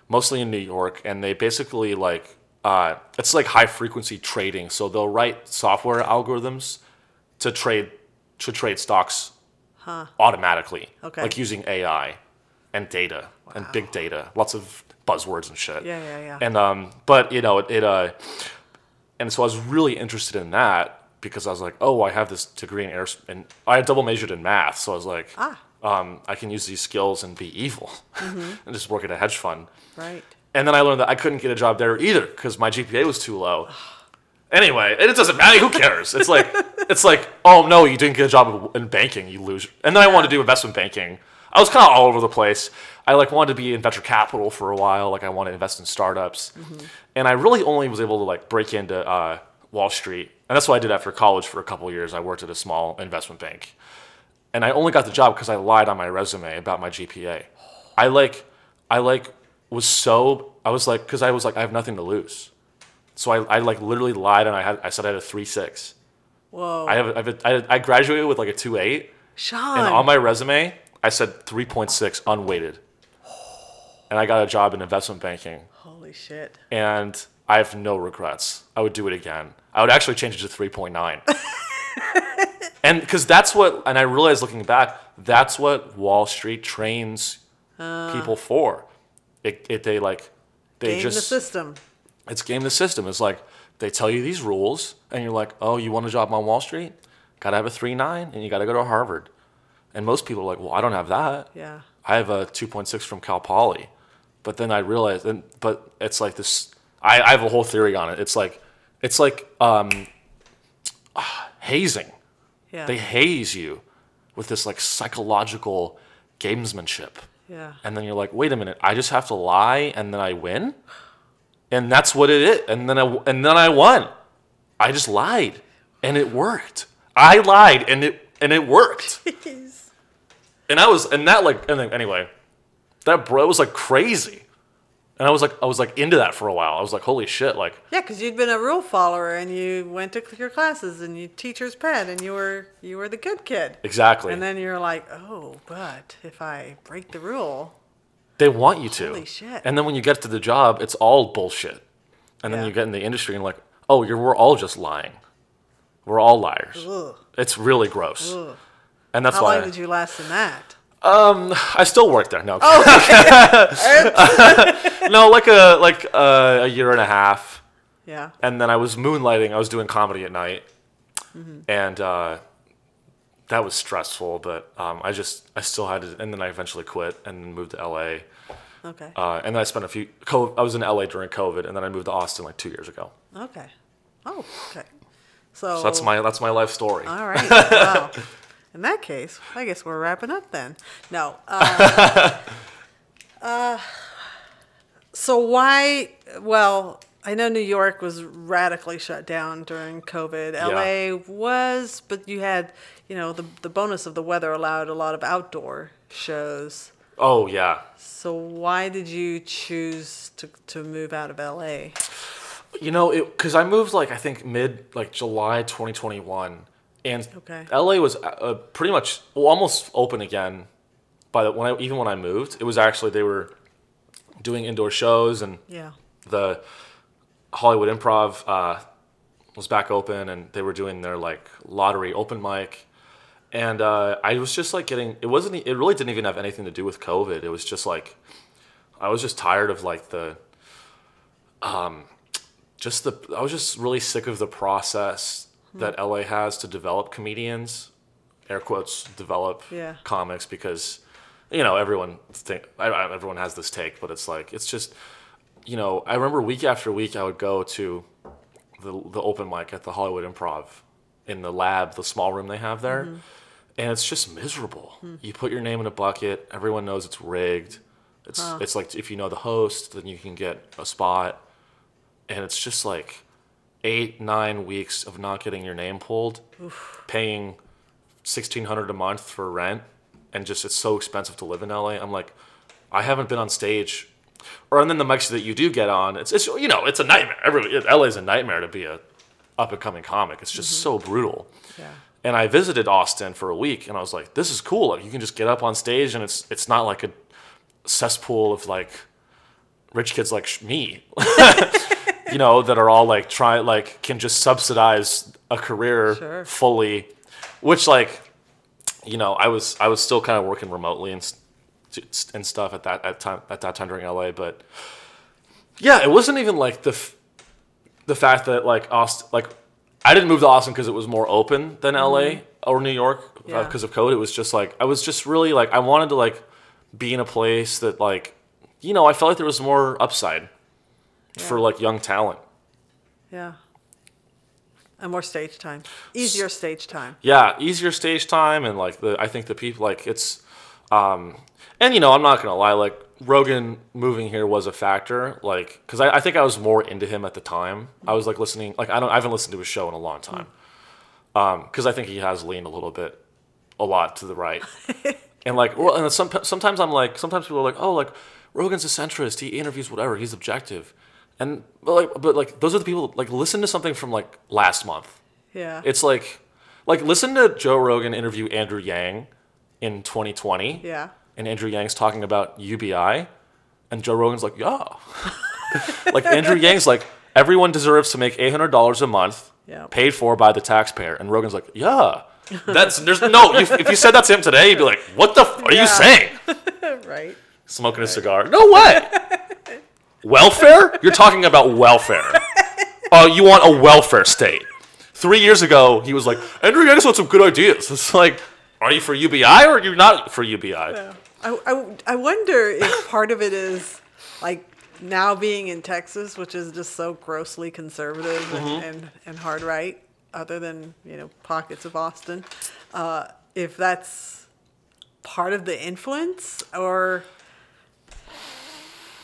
mostly in New York, and they basically like uh, it's like high frequency trading. So they'll write software algorithms to trade to trade stocks automatically, Okay. like using AI and data and big data, lots of buzzwords and shit. Yeah, yeah, yeah. And um, but you know, it, it uh, and so I was really interested in that because I was like, oh, I have this degree in air, and I had double majored in math, so I was like, Ah. um, I can use these skills and be evil Mm-hmm. and just work at a hedge fund. Right. And then I learned that I couldn't get a job there either because my GPA was too low. Anyway, and it doesn't matter. Who cares? It's like it's like, oh no, you didn't get a job in banking, you lose. And then I wanted to do investment banking. I was kind of all over the place. I like wanted to be in venture capital for a while. Like I wanted to invest in startups, and I really only was able to like break into uh, Wall Street, and that's what I did after college for a couple of years. I worked at a small investment bank, and I only got the job because I lied on my resume about my GPA. I like, I like was so I was like because I was like I have nothing to lose, so I, I like literally lied and I had I said I had a three six. Whoa. I have, a, I, have a, I, I graduated with like a two eight, Sean. and on my resume I said three point six unweighted, and I got a job in investment banking, Holy shit. and I have no regrets. I would do it again. I would actually change it to three point nine. And because that's what, and I realized looking back, that's what Wall Street trains uh. people for. It, it they like, they Game just the system. it's game the system. It's like they tell you these rules, and you're like, oh, you want a job on Wall Street? Got to have a three nine, and you got to go to Harvard. And most people are like, well, I don't have that. Yeah. I have a two point six from Cal Poly. But then I realized, and but it's like this. I, I have a whole theory on it. It's like, it's like um, hazing. Yeah. They haze you with this like psychological gamesmanship. Yeah. And then you're like, wait a minute, I just have to lie and then I win? And that's what it is. And then I and then I won. I just lied and it worked. I lied and it and it worked. and I was and that like and then, anyway, that bro was like crazy. And I was like I was like into that for a while. I was like, holy shit, like Yeah, because you'd been a rule follower and you went to your classes and you teacher's pet and you were you were the good kid. exactly. And then you're like, oh, but if I break the rule, They want you to. Holy shit. And then when you get to the job, it's all bullshit. And then Yeah. you get in the industry and like, oh, you're we're all just lying. We're all liars. ugh, It's really gross. ugh. And that's How why long did you last in that? I still work there. No. Oh, okay. no, like a like uh, a year and a half. Yeah. And then I was moonlighting. I was doing comedy at night. Mm-hmm. And uh, that was stressful, but um, I just I still had to and then I eventually quit and moved to LA. Okay. Uh, and then I spent a few. I was in LA during COVID, and then I moved to Austin like two years ago. Okay. Oh, okay. So, So that's my that's my life story. All right. Wow. In that case, I guess we're wrapping up then. No. Uh, uh, so why? Well, I know New York was radically shut down during COVID. LA was, but you had, you know, the the bonus of the weather allowed a lot of outdoor shows. oh yeah, So why did you choose to to move out of LA? you know, it because I moved like I think mid like July 2021, and Okay. LA was uh, pretty much well, almost open again. By the when I even when I moved, it was actually they were doing indoor shows and Yeah. the Hollywood Improv uh, was back open, and they were doing their like lottery open mic. And uh, I was just like getting it wasn't it really didn't even have anything to do with COVID. It was just like I was just tired of like the um just the I was just really sick of the process that LA has to develop comedians, air quotes develop Yeah. comics because you know everyone think I, I, everyone has this take, but it's like it's just you know I remember week after week I would go to the the open mic at the Hollywood Improv in the lab, the small room they have there, mm-hmm. and it's just miserable. Mm-hmm. You put your name in a bucket, everyone knows it's rigged. It's it's like if you know the host, then you can get a spot, and it's just like eight nine weeks of not getting your name pulled, paying sixteen hundred a month for rent, and just it's so expensive to live in LA. I'm like, I haven't been on stage, or and then the mics that you do get on, it's it's you know it's a nightmare. Every LA is a nightmare to be a up and coming comic. It's just mm-hmm. so brutal. Yeah. And I visited Austin for a week, and I was like, this is cool. Like you can just get up on stage, and it's it's not like a cesspool of like rich kids like sh- me you know that are all like try like can just subsidize a career Sure. fully which like you know i was i was still kind of working remotely and and stuff at that at time at that time during la but yeah it wasn't even like the f- the fact that like austin like i didn't move to austin because it was more open than la mm-hmm. or new york uh, Yeah. because of code it was just like i was just really like i wanted to like be in a place that like you know i felt like there was more upside for like young talent. Yeah. And more stage time. Easier stage time. yeah easier stage time and like the i think the people like it's um and you know i'm not gonna lie like rogan moving here was a factor like because I, I think i was more into him at the time. I was like listening like i don't i haven't listened to his show in a long time. Um because i think he has leaned a little bit a lot to the right. And like well and some, sometimes i'm like sometimes people are like oh like rogan's a centrist. He interviews whatever. He's objective and but like but like those are the people like listen to something from like last month Yeah. it's like, like listen to Joe Rogan interview Andrew Yang in 2020, yeah. and Andrew Yang's talking about UBI, and Joe Rogan's like, yeah, like Andrew Yang's like, everyone deserves to make eight hundred dollars a month, Yeah. paid for by the taxpayer, and Rogan's like, yeah, that's there's no. You, if you said that to him today, he'd be like, what the? F- are Yeah. you saying? right. Smoking a cigar? No way. Welfare? You're talking about welfare. Oh, you want a welfare state? Three years ago, he was like, Andrew Yang wants some good ideas. It's like, are you for UBI or are you not for UBI? I, I, I wonder if part of it is like now being in Texas, which is just so grossly conservative Mm-hmm. and, and, and hard right. other than you know pockets of Austin, uh, if that's part of the influence or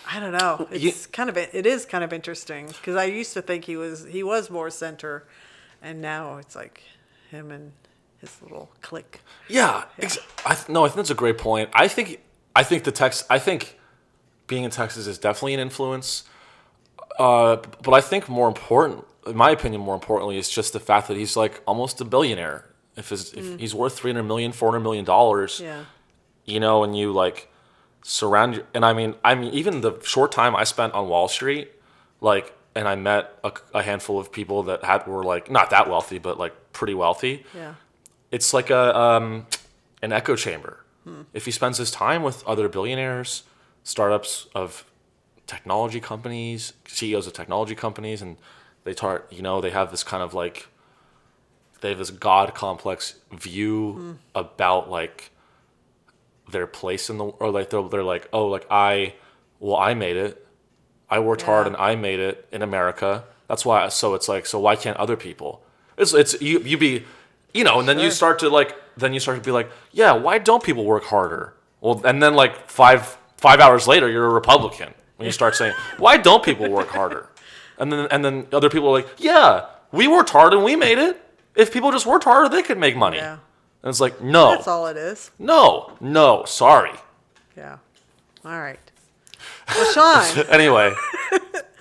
I don't know. It's kind of it is kind of interesting because I used to think he was he was more center, and now it's like him and his little clique. Yeah, ex- I th- no, I think that's a great point. I think I think the Tex I think being in Texas is definitely an influence. Uh, but I think more important, in my opinion, more importantly, is just the fact that he's like almost a billionaire. If, his, if he's worth 300 million, 400 million dollars, Yeah. you know, and you like surround and I mean, I mean, even the short time I spent on Wall Street, like, and I met a, a handful of people that had were like not that wealthy, but like pretty wealthy Yeah. it's like a um, an echo chamber. If he spends his time with other billionaires, startups of technology companies, CEOs of technology companies, and they start, you know, they have this kind of like, they have this god complex view about like their place in the, or like they're, they're like, oh, like I, well, I made it. I worked hard and I made it in America. That's why. So it's like, so why can't other people? It's it's you you be, you know, and then you start to like, then you start to be like, yeah, why don't people work harder? Well, and then like five five hours later, you're a Republican when you start saying, why don't people work harder? And then and then other people are like, yeah, we worked hard and we made it. If people just worked harder, they could make money. Yeah. And it's like, no, That's all it is. no, no, sorry. Yeah. All right. Well, Sean. Anyway,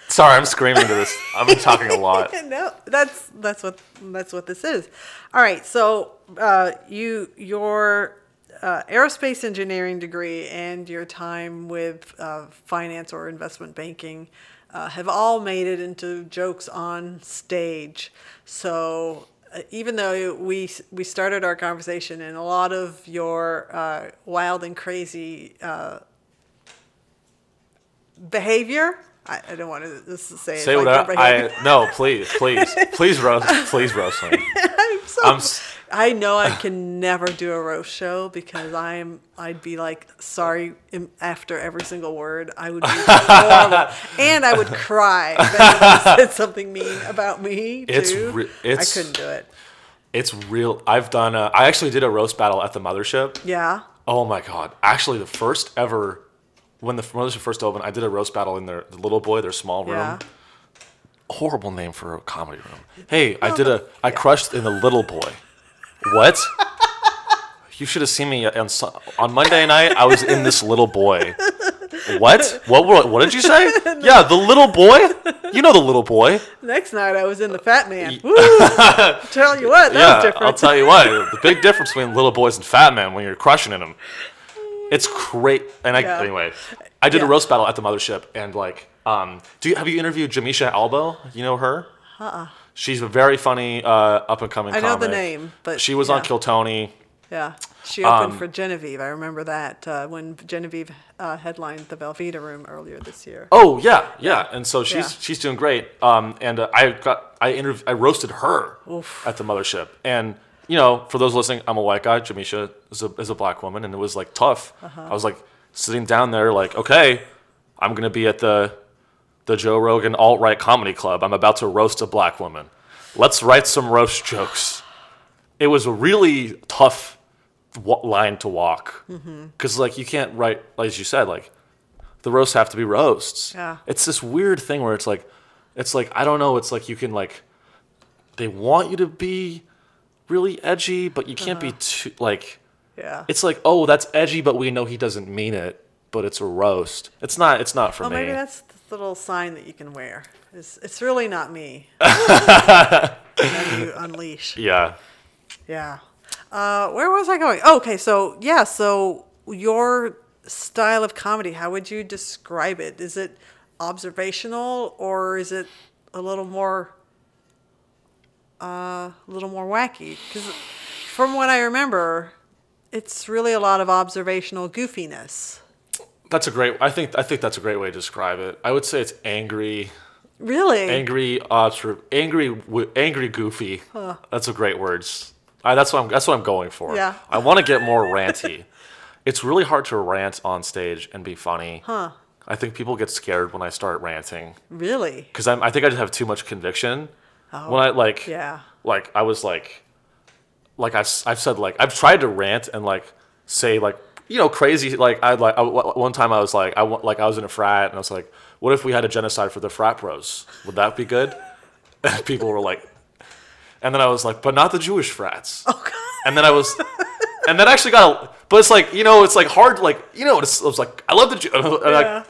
sorry, I'm screaming to this. I've been talking a lot. no, that's that's what that's what this is. All right, so uh, you your uh, aerospace engineering degree and your time with uh, finance or investment banking uh, have all made it into jokes on stage. So. Uh, even though we we started our conversation and a lot of your uh, wild and crazy uh, behavior, I, I don't want to say it Say like what your I. I no, please, please, please roast, please roast me. I'm so. I'm I know I can never do a roast show because I'm. I'd be like sorry after every single word. I would be horrible, and I would cry if said something mean about me too. It's re- it's- I couldn't do it. It's real. I've done. A, I actually did a roast battle at the mothership. Yeah. Oh my god! Actually, the first ever when the mothership first opened, I did a roast battle in their the little boy, their small room. Yeah. Horrible name for a comedy room. Hey, I did a. I crushed in the little boy. What? You should have seen me on on Monday night. I was in this little boy. What? What? What, what did you say? Yeah, the little boy. You know the little boy. Next night I was in the Fat Man. Woo! Tell you what, that was yeah, different. I'll tell you what. The big difference between little boys and fat men when you're crushing in them. It's great. And I Yeah. anyway, I did a roast battle at the mothership, and like, um, do you have you interviewed Jamisha Albo? You know her? Uh-uh. She's a very funny uh, up and coming. I know the name, but she was on yeah. Kill Tony. Yeah, she opened Um, for Genevieve. I remember that uh, when Genevieve uh, headlined the Velveeta Room earlier this year. Oh yeah, yeah, and so she's Yeah. she's doing great. Um, and uh, I got I interv- I roasted her Oof. at the mothership, and you know, for those listening, I'm a white guy. Jamisha is a is a black woman, and it was like tough. Uh-huh. I was like sitting down there, like, okay, I'm gonna be at the the Joe Rogan alt right comedy club. I'm about to roast a black woman. Let's write some roast jokes. It was a really tough wa- line to walk Mm-hmm. because like you can't write as you said like the roasts have to be roasts. Yeah. It's this weird thing where it's like, it's like I don't know. It's like you can like, they want you to be really edgy, but you can't Uh-huh. be too like. Yeah. It's like oh that's edgy, but we know he doesn't mean it. But it's a roast. It's not. It's not for me. maybe that's little sign that you can wear. It's, it's really not me. and you unleash. yeah. Yeah. Uh, where was I going? Oh, okay, so yeah, so your style of comedy, how would you describe it? Is it observational or is it a little more uh, a little more wacky? Because from what I remember, it's really a lot of observational goofiness. That's a great. I think. I think that's a great way to describe it. I would say it's angry, Really? angry, obser- angry, angry, goofy. That's a great words. I, that's what I'm. That's what I'm going for. Yeah. I want to get more ranty. it's really hard to rant on stage and be funny. Huh. I think people get scared when I start ranting Really? because I think I just have too much conviction. Oh, When I like, Yeah. like I was like, like I've I've said like I've tried to rant and like say like you know crazy like I like I, one time I was like I like I was in a frat and I was like, what if we had a genocide for the frat bros? Would that be good? And people were like, and then I was like, but not the Jewish frats. Oh God. And then I was, and that actually got, a, but it's like you know, it's like hard, like you know, it's, it was like I love the Jew. and like,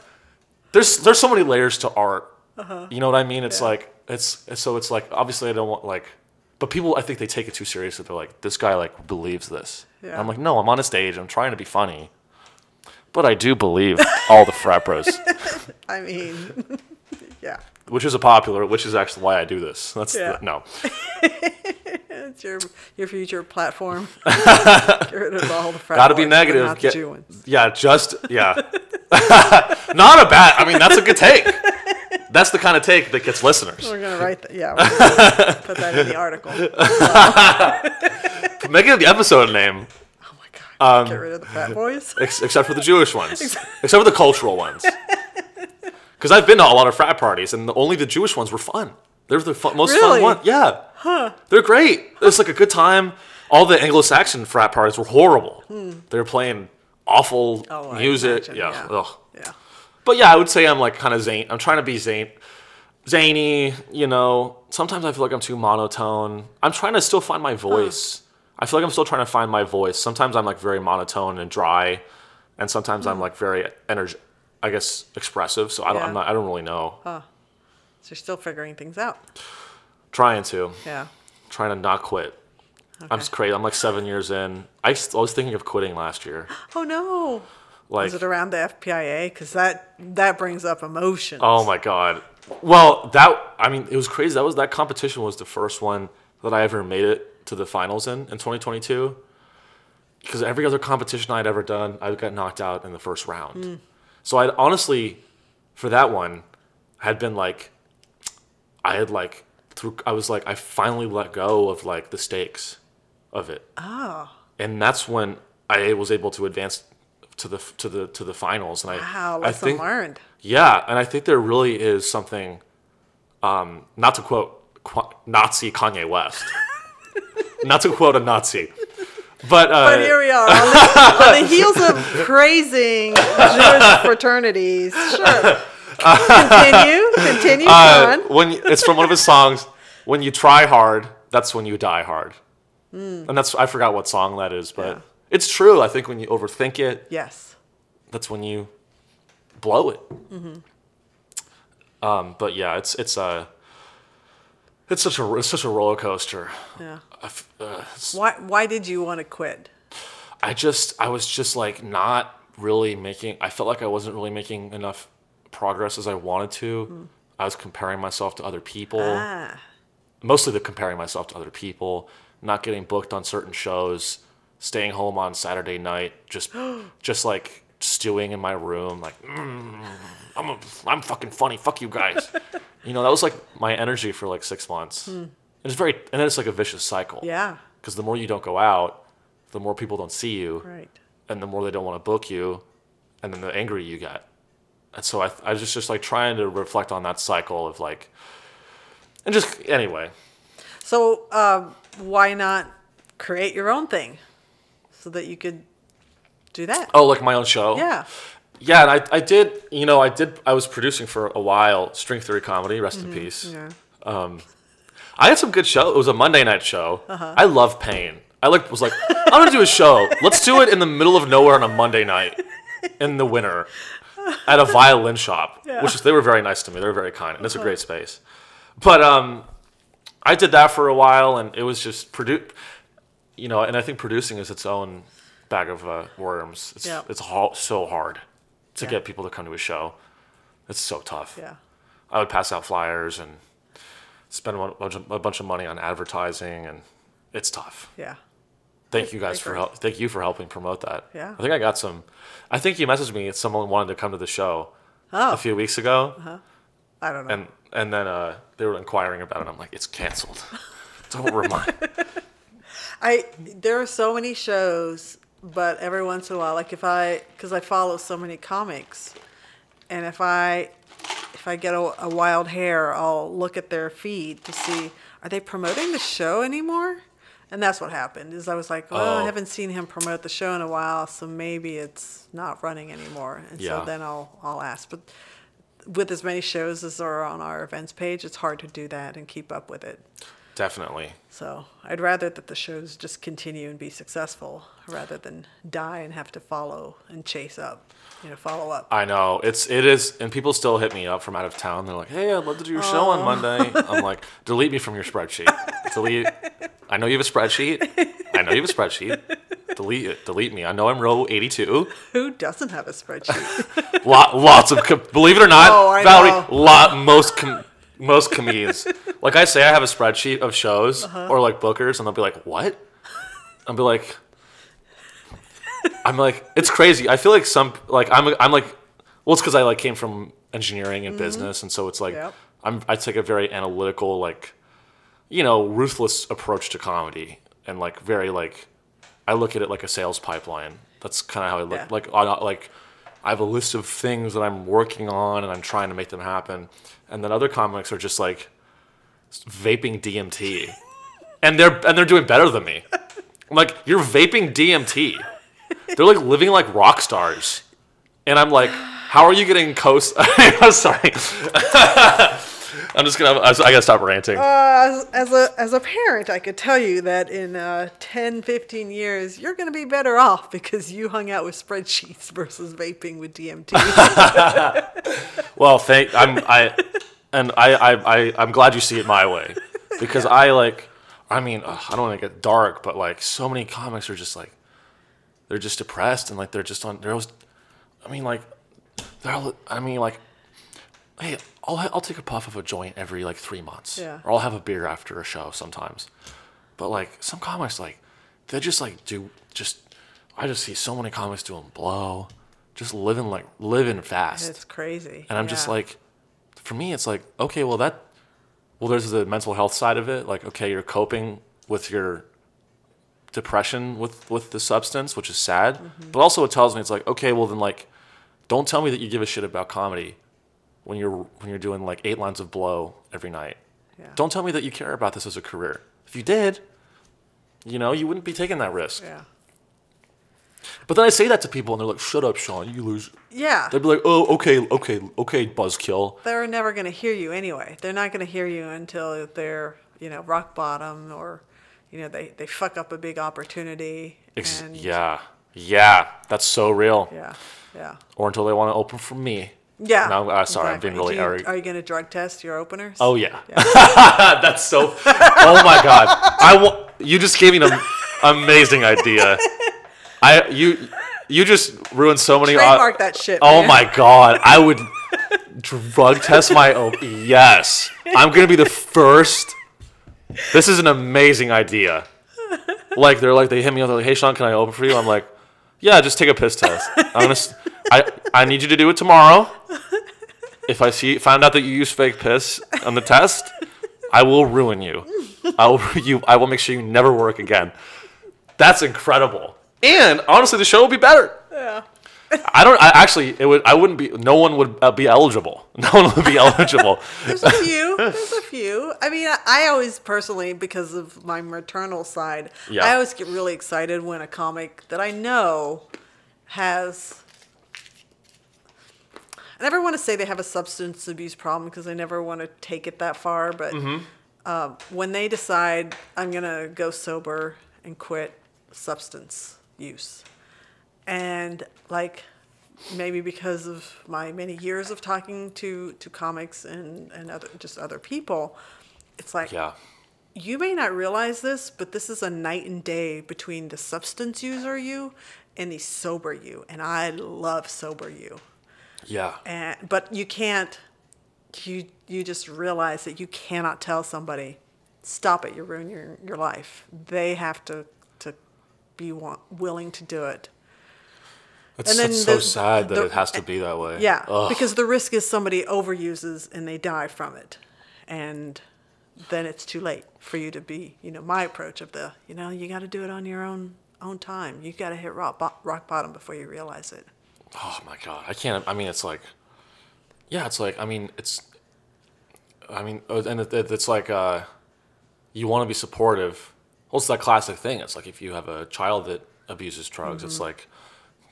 there's there's so many layers to art. You know what I mean? It's Uh-huh. Yeah. like it's it's- so it's like obviously I don't want like, but people I think they take it too seriously. They're like, this guy like believes this. Yeah. I'm like, no, I'm on a stage. I'm trying to be funny, but I do believe all the frat bros, I mean, yeah. which is a popular, which is actually why I do this. That's Yeah. the, no. It's your your future platform. Get rid of all the frat Got to be negative. Get- yeah, just yeah. Not a bad. I mean, that's a good take. That's the kind of take that gets listeners. We're gonna write that. Yeah, put that in the article. Make it the episode name, Oh my god. Um, Get rid of the fat boys. ex- except for the Jewish ones, except for the cultural ones. Because I've been to a lot of frat parties, and the, only the Jewish ones were fun. They're the fun, most Really? fun one. Yeah, huh. they're great. It's like a good time. All the Anglo-Saxon frat parties were horrible. They were playing awful Hmm. Oh, music. yeah. yeah. Ugh. Yeah. But yeah, I would say I'm like kind of zany. I'm trying to be zany, zany. You know, sometimes I feel like I'm too monotone. I'm trying to still find my voice. I feel like I'm still trying to find my voice. Sometimes I'm like very monotone and dry, and sometimes I'm like very energy. I guess expressive. So I don't. Yeah. I'm not. I don't really know. So you're still figuring things out. Trying to. Yeah. Trying to not quit. I'm Okay. crazy. I'm like seven years in. I was thinking of quitting last year. Oh no. Like, Was it around the FPIA? Because that that brings up emotions. Oh my god. Well, that I mean, it was crazy. That was that competition was the first one that I ever made it to the finals in in 2022. Because every other competition I'd ever done, I got knocked out in the first round. So I'd honestly, for that one, had been like, I had like through. I was like, I finally let go of like the stakes of it, Oh. and that's when I was able to advance to the to the to the finals. And I Wow. I think learned. yeah, and I think there really is something, um, not to quote Qu- Nazi Kanye West, not to quote a Nazi, but, uh, But here we are on the, on the heels of praising Jewish fraternities. Sure. Continue. Continue, uh, Sean. when it's from one of his songs, "When you try hard, that's when you die hard," and that's I forgot what song that is, but. Yeah. it's true. I think when you overthink it, Yes. that's when you blow it. Mm-hmm. Um, but yeah, it's it's a it's such a it's such a roller coaster. Yeah. Uh, Why Why did you want to quit? I just I was just like not really making I felt like I wasn't really making enough progress as I wanted to. I was comparing myself to other people. Ah. Mostly the comparing myself to other people, not getting booked on certain shows, staying home on Saturday night, just just like stewing in my room like mm, I'm a, I'm fucking funny, fuck you guys. you know, that was like my energy for like 6 months. And it's very and then it's like a vicious cycle. Yeah. Cuz the more you don't go out, the more people don't see you Right. and the more they don't want to book you, and then the angrier you get. And so I, I was just, just like trying to reflect on that cycle of like, and just anyway, So um, why not create your own thing so that you could do that? oh, like my own show. Yeah. Yeah, and I, I did, you know, I did, I was producing for a while, String Theory Comedy, rest in peace. Yeah. I had some good show. It was a Monday night show. Uh-huh. I love pain. I like was like, I'm gonna do a show. Let's do it in the middle of nowhere on a Monday night in the winter at a violin shop. Yeah. Which is, they were very nice to me. They were very kind, and it's a great space. But um, I did that for a while, and it was just produ You know, and I think producing is its own bag of uh, worms. It's Yeah. it's so hard to Yeah. get people to come to a show. It's so tough. Yeah. I would pass out flyers and spend a bunch of, a bunch of money on advertising, and it's tough. Yeah. Thank you guys for help. Thank you for helping promote that. Yeah. I think I got some. I think you messaged me. That someone wanted to come to the show Oh. a few weeks ago, I don't know. and and then uh, they were inquiring about it. I'm like, it's canceled. Don't remind. I there are so many shows, but every once in a while, like if I because I follow so many comics, and if I if I get a, a wild hair, I'll look at their feed to see are they promoting the show anymore? And that's what happened. Is I was like, well, I Oh. haven't seen him promote the show in a while, so maybe it's not running anymore. And Yeah. so then I'll I'll ask. But with as many shows as are on our events page, it's hard to do that and keep up with it. Definitely. So I'd rather that the shows just continue and be successful rather than die and have to follow and chase up, you know, follow up. I know it's it is, and people still hit me up from out of town. They're like, "Hey, I'd love to do your show on oh. Monday." I'm like, "Delete me from your spreadsheet. Delete. I know you have a spreadsheet. I know you have a spreadsheet. Delete it. Delete me. I know I'm row 82. Who doesn't have a spreadsheet? Lot, lots of com- believe it or not, Oh, Valerie. know. Lot most com- most comedians. Like I say, I have a spreadsheet of shows Uh-huh. or like bookers, and they'll be like, "What?" I'll be like, I'm like, it's crazy. I feel like some like I'm I'm like, well, it's because I like came from engineering and business, and so it's like Mm-hmm. Yep. I'm I take a very analytical like, you know, ruthless approach to comedy, and like very like, I look at it like a sales pipeline. That's kind of how I look. Yeah. Like on like, I have a list of things that I'm working on, and I'm trying to make them happen, and then other comics are just like vaping DMT, and they're and they're doing better than me. I'm like, you're vaping DMT. They're like living like rock stars, and I'm like, how are you getting coast? I'm sorry. I'm just gonna. I gotta stop ranting. as, as a as a parent, I could tell you that in uh, 10, 15 years, you're going to be better off because you hung out with spreadsheets versus vaping with DMT. Well, thank I'm I, and I I, I I'm glad you see it my way, because I like, I mean, ugh, I don't want to get dark, but like so many comics are just like, they're just depressed and like they're just on. They're always, I mean, like, they're. I mean, like, hey, I'll I'll take a puff of a joint every like three months, Yeah. or I'll have a beer after a show sometimes, but like some comics like, they just like do just. I just see so many comics doing blow, just living like living fast. it's crazy. And I'm just like, for me, it's like, okay, well, that, well, there's the mental health side of it. Like, okay, you're coping with your depression with, with the substance, which is sad. Mm-hmm. But also, it tells me, it's like, okay, well, then, like, don't tell me that you give a shit about comedy when you're, when you're doing like eight lines of blow every night. Yeah. Don't tell me that you care about this as a career. If you did, you know, you wouldn't be taking that risk. yeah. But then I say that to people and they're like, shut up, Sean, you lose. Yeah. They'd be like, oh, okay, okay, okay, buzzkill. They're never going to hear you anyway. They're not going to hear you until they're, you know, rock bottom or, you know, they, they fuck up a big opportunity. Ex- yeah, yeah, that's so real. Yeah. Yeah. Or until they want to open for me. Yeah. No, uh, sorry, I'm being really you- arrogant. Are you going to drug test your openers? Oh yeah, that's so. Oh my god, I wa- you just gave me an amazing idea. I you you just ruined so many. Trademark that shit. Oh man. my god, I would drug test my own. Yes, I'm gonna be the first. This is an amazing idea. Like they're like they hit me up. They're like, "Hey Sean, can I open for you?" I'm like, "Yeah, just take a piss test. S- I I need you to do it tomorrow. If I see find out that you use fake piss on the test, I will ruin you. I will you. I will make sure you never work again. That's incredible. And honestly, the show will be better. Yeah. I don't. I actually, it would. I wouldn't be. No one would uh, be eligible. No one would be eligible. There's a few. There's a few. I mean, I, always personally, because of my maternal side, Yeah. I always get really excited when a comic that I know has. I never want to say they have a substance abuse problem because I never want to take it that far. But um, when they decide I'm gonna go sober and quit substance use, and like maybe because of my many years of talking to to comics and and other just other people it's like yeah. you may not realize this but this is a night and day between the substance user you and the sober you and i love sober you Yeah. and but you can't you you just realize that you cannot tell somebody stop it you ruin your your life they have to to be wa- willing to do it It's, and then it's so sad that the- it has to be that way. Yeah, Ugh. because the risk is somebody overuses and they die from it, and then it's too late for you to be. You know, my approach of the, you know, you got to do it on your own own time. You got to hit rock, bo- rock bottom before you realize it. Oh my god, I can't. I mean, it's like yeah, it's like I mean, it's, I mean, uh, and it, it- it's like uh, you want to be supportive. Well, it's that classic thing. It's like if you have a child that abuses drugs, it's like,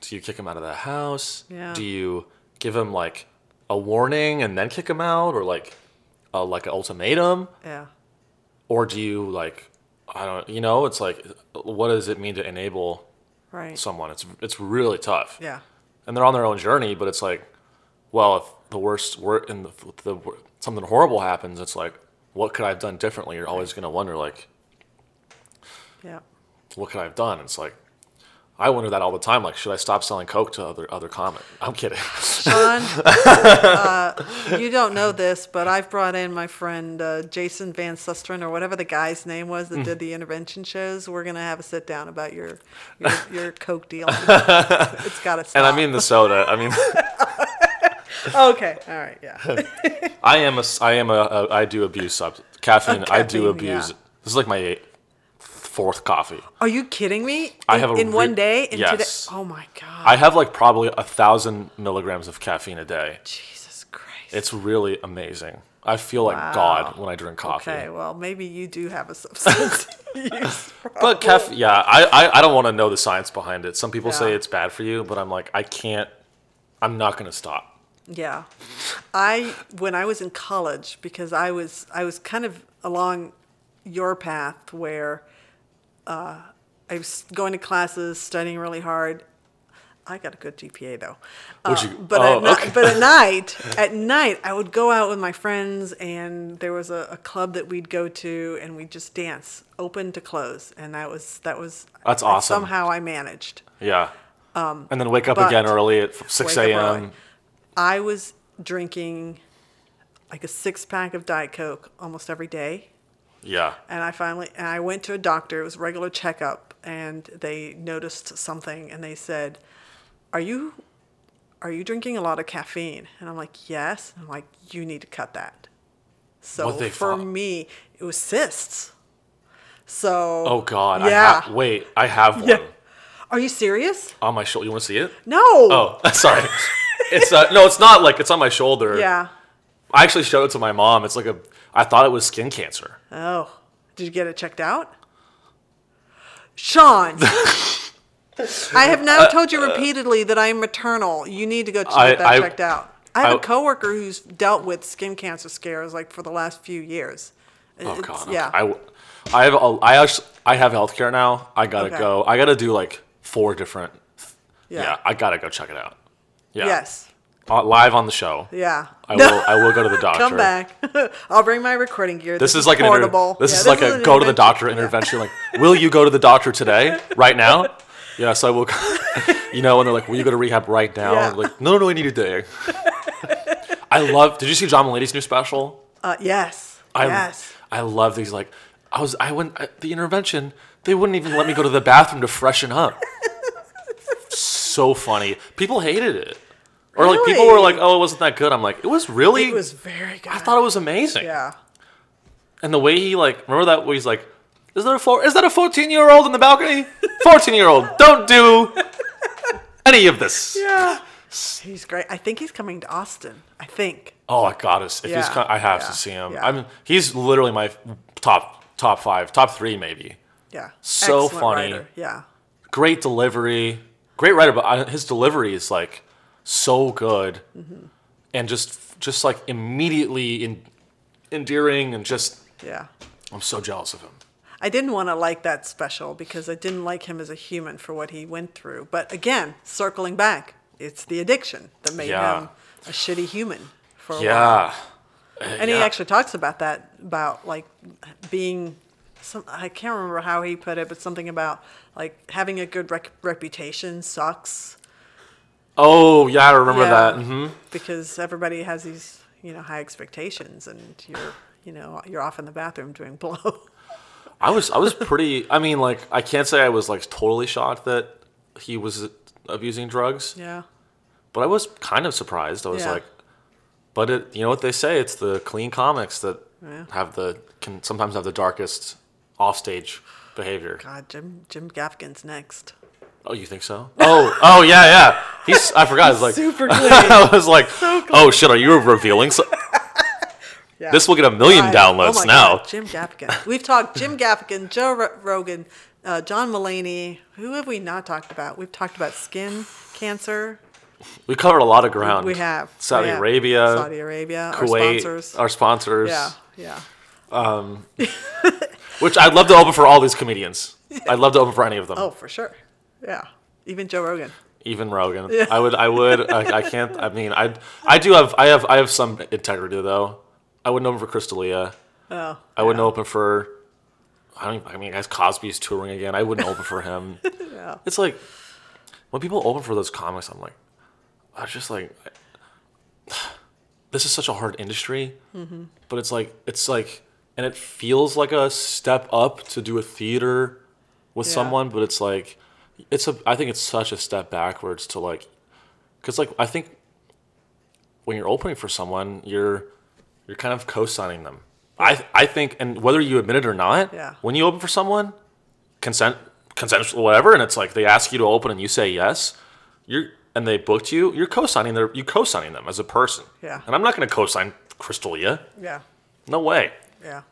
do you kick him out of the house? Yeah. Do you give him like a warning and then kick him out, or like, a, like an ultimatum, Yeah. or do you like, I don't, you know, it's like, what does it mean to enable Right. someone? It's it's really tough yeah. and they're on their own journey. But it's like, well, if the worst wor in the, the something horrible happens, it's like, what could I have done differently? You're always gonna wonder, like, Yeah. what could I have done? It's like, I wonder that all the time. Like, should I stop selling coke to other other comic? I'm kidding. Sean, uh, you don't know this, but I've brought in my friend uh, Jason Van Susteren or whatever the guy's name was that did the intervention shows. We're gonna have a sit down about your your, your coke deal. it's got to stop. and I mean the soda. I mean, okay, all right, yeah, I am a. I am a, a I do abuse sub caffeine. I do abuse. yeah. This is like my fourth coffee. Are you kidding me? In, I have a in one day. In yes. da- oh my god. I have like probably a thousand milligrams of caffeine a day. Jesus Christ. It's really amazing. I feel like God when I drink coffee. okay. Well, maybe you do have a substance use. But caffeine, yeah, I, I, I don't want to know the science behind it. Some people say it's bad for you, but I'm like, I can't, I'm not going to stop. Yeah. I when I was in college because I was I was kind of along your path where uh, I was going to classes, studying really hard. I got a good GPA though. Uh, you- but oh, at okay. but at night, at night, I would go out with my friends, and there was a, a club that we'd go to, and we'd just dance, open to close, and that was that was That's awesome. Somehow I managed. Yeah. and then wake up Um, again early at 6 Wake up early. a.m. I was drinking like a six pack of Diet Coke almost every day. Yeah. And I finally, and I went to a doctor. It was a regular checkup, and they noticed something, and they said, "Are you, are you drinking a lot of caffeine?" And I'm like, "Yes." And I'm like, "You need to cut that." So for me, it was cysts. So Oh, God. yeah. I ha- wait, I have one Yeah. Are you serious? on my shoulder. You want to see it? No. Oh, sorry. it's uh, no, it's not like it's on my shoulder. Yeah. I actually showed it to my mom. It's like a, I thought it was skin cancer. Oh, did you get it checked out? Sean, I have now uh, told you repeately that I am maternal. You need to go ch- I- get that I- checked out. I have a I- coworker who's dealt with skin cancer scares like for the last few years. Oh It's- God. Yeah. I have a, I actually, I have healthcare now. I gotta Okay. go. I gotta do like four different. Yeah. yeah. I gotta go check it out. Yeah. Yes. Uh, live on the show. Yeah. I will. I will go to the doctor. Come back. I'll bring my recording gear. This, is like an inter- this Yeah, is like a go to the doctor intervention. Like, will you go to the doctor today? Right now? Yes, I will. you know, and they're like, will you go to rehab right now? Yeah. Like, no, no, no, I need a day. I love. Did you see John Mulaney's new special? Uh, yes. I, yes. I love these. Like, I was. I went at the intervention. They wouldn't even let me go to the bathroom to freshen up. so funny. People hated it. Or like people were like, "Oh, it wasn't that good." I'm like, "It was really." It was very good. I thought it was amazing. Yeah. And the way he like, remember that? Where he's like, "Is there a four? Is that a 14 year old in the balcony? 14 year old, don't do any of this." Yeah. He's great. I think he's coming to Austin. I think. Oh, I got us. If he's, Yeah, I have yeah, to see him. yeah. I mean, he's literally my top top five, top three maybe. Yeah. So Excellent funny. writer. Yeah. Great delivery, great writer, but uh, his delivery is like so good, Mm-hmm. and just just like immediately in, endearing, and just Yeah. I'm so jealous of him. I didn't want to like that special because I didn't like him as a human for what he went through. But again, circling back, it's the addiction that made Yeah. him a shitty human for a while. Yeah. And he actually talks about that, about like being, some, I can't remember how he put it, but something about like having a good rec- reputation sucks Oh yeah, I remember Yeah. that. hmm because everybody has these, you know, high expectations and you're, you know, you're off in the bathroom doing blow. I was I was pretty. I mean, like I can't say I was like totally shocked that he was abusing drugs, yeah. but I was kind of surprised. I was Yeah. like, but it, you know what they say? It's the clean comics that Yeah. have the can sometimes have the darkest offstage behavior. God, Jim Jim Gaffigan's next. Oh, you think so? Oh, oh yeah, yeah. He's. I forgot. Was like, Super clean. I was like, oh shit, are you revealing? So- Yeah. this will get a million I- downloads oh my now. God, Jim Gaffigan. We've talked Jim Gaffigan, Joe Ro- Rogan, uh, John Mulaney. Who have we not talked about? We've talked about skin cancer. We covered a lot of ground. We have Saudi we have. Arabia, Saudi Arabia, our Kuwait, sponsors. our sponsors. yeah, yeah. Which I'd love to open for all these comedians. I'd love to open for any of them. Oh, for sure. Yeah, even Joe Rogan. Even Rogan. I would. I would. I, I can't. I mean, I. I do have. I have. I have some integrity though. I wouldn't open for Chris D'Elia. Oh, I wouldn't open for. I don't. Even, I mean, guys, Cosby's touring again. I wouldn't open for him. yeah. It's like when people open for those comics, I'm like, I was just like, this is such a hard industry, Mm-hmm. but it's like it's like, and it feels like a step up to do a theater with Yeah. someone, but it's like, it's a. I think it's such a step backwards to like, because like I think when you're opening for someone, you're you're kind of co-signing them. I I think, and whether you admit it or not, Yeah. when you open for someone, consent consensual whatever and it's like they ask you to open and you say yes you're and they booked you you're co-signing their you co-signing them as a person Yeah. and i'm not going to co-sign Chris D'Elia Yeah, no way yeah.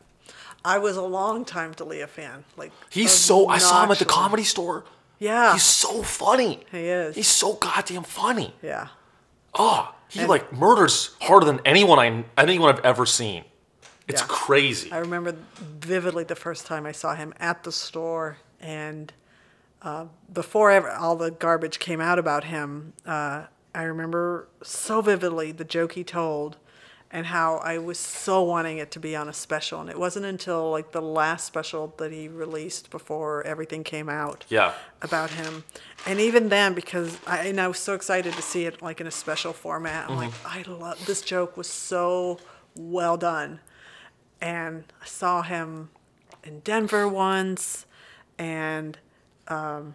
I was a long time D'Elia fan. Like he's so i saw him at the comedy store Yeah, he's so funny. He is. he's so goddamn funny. Yeah, oh he And- like murders harder than anyone i anyone i've ever seen. It's Yeah. crazy. I remember vividly the first time I saw him at the store, and uh, before ever, all the garbage came out about him, uh, I remember so vividly the joke he told, and how I was so wanting it to be on a special, and it wasn't until like the last special that he released before everything came out yeah about him. And even then, because I, and I was so excited to see it like in a special format. I'm like, I love this joke was so well done. And I saw him in Denver once, and um,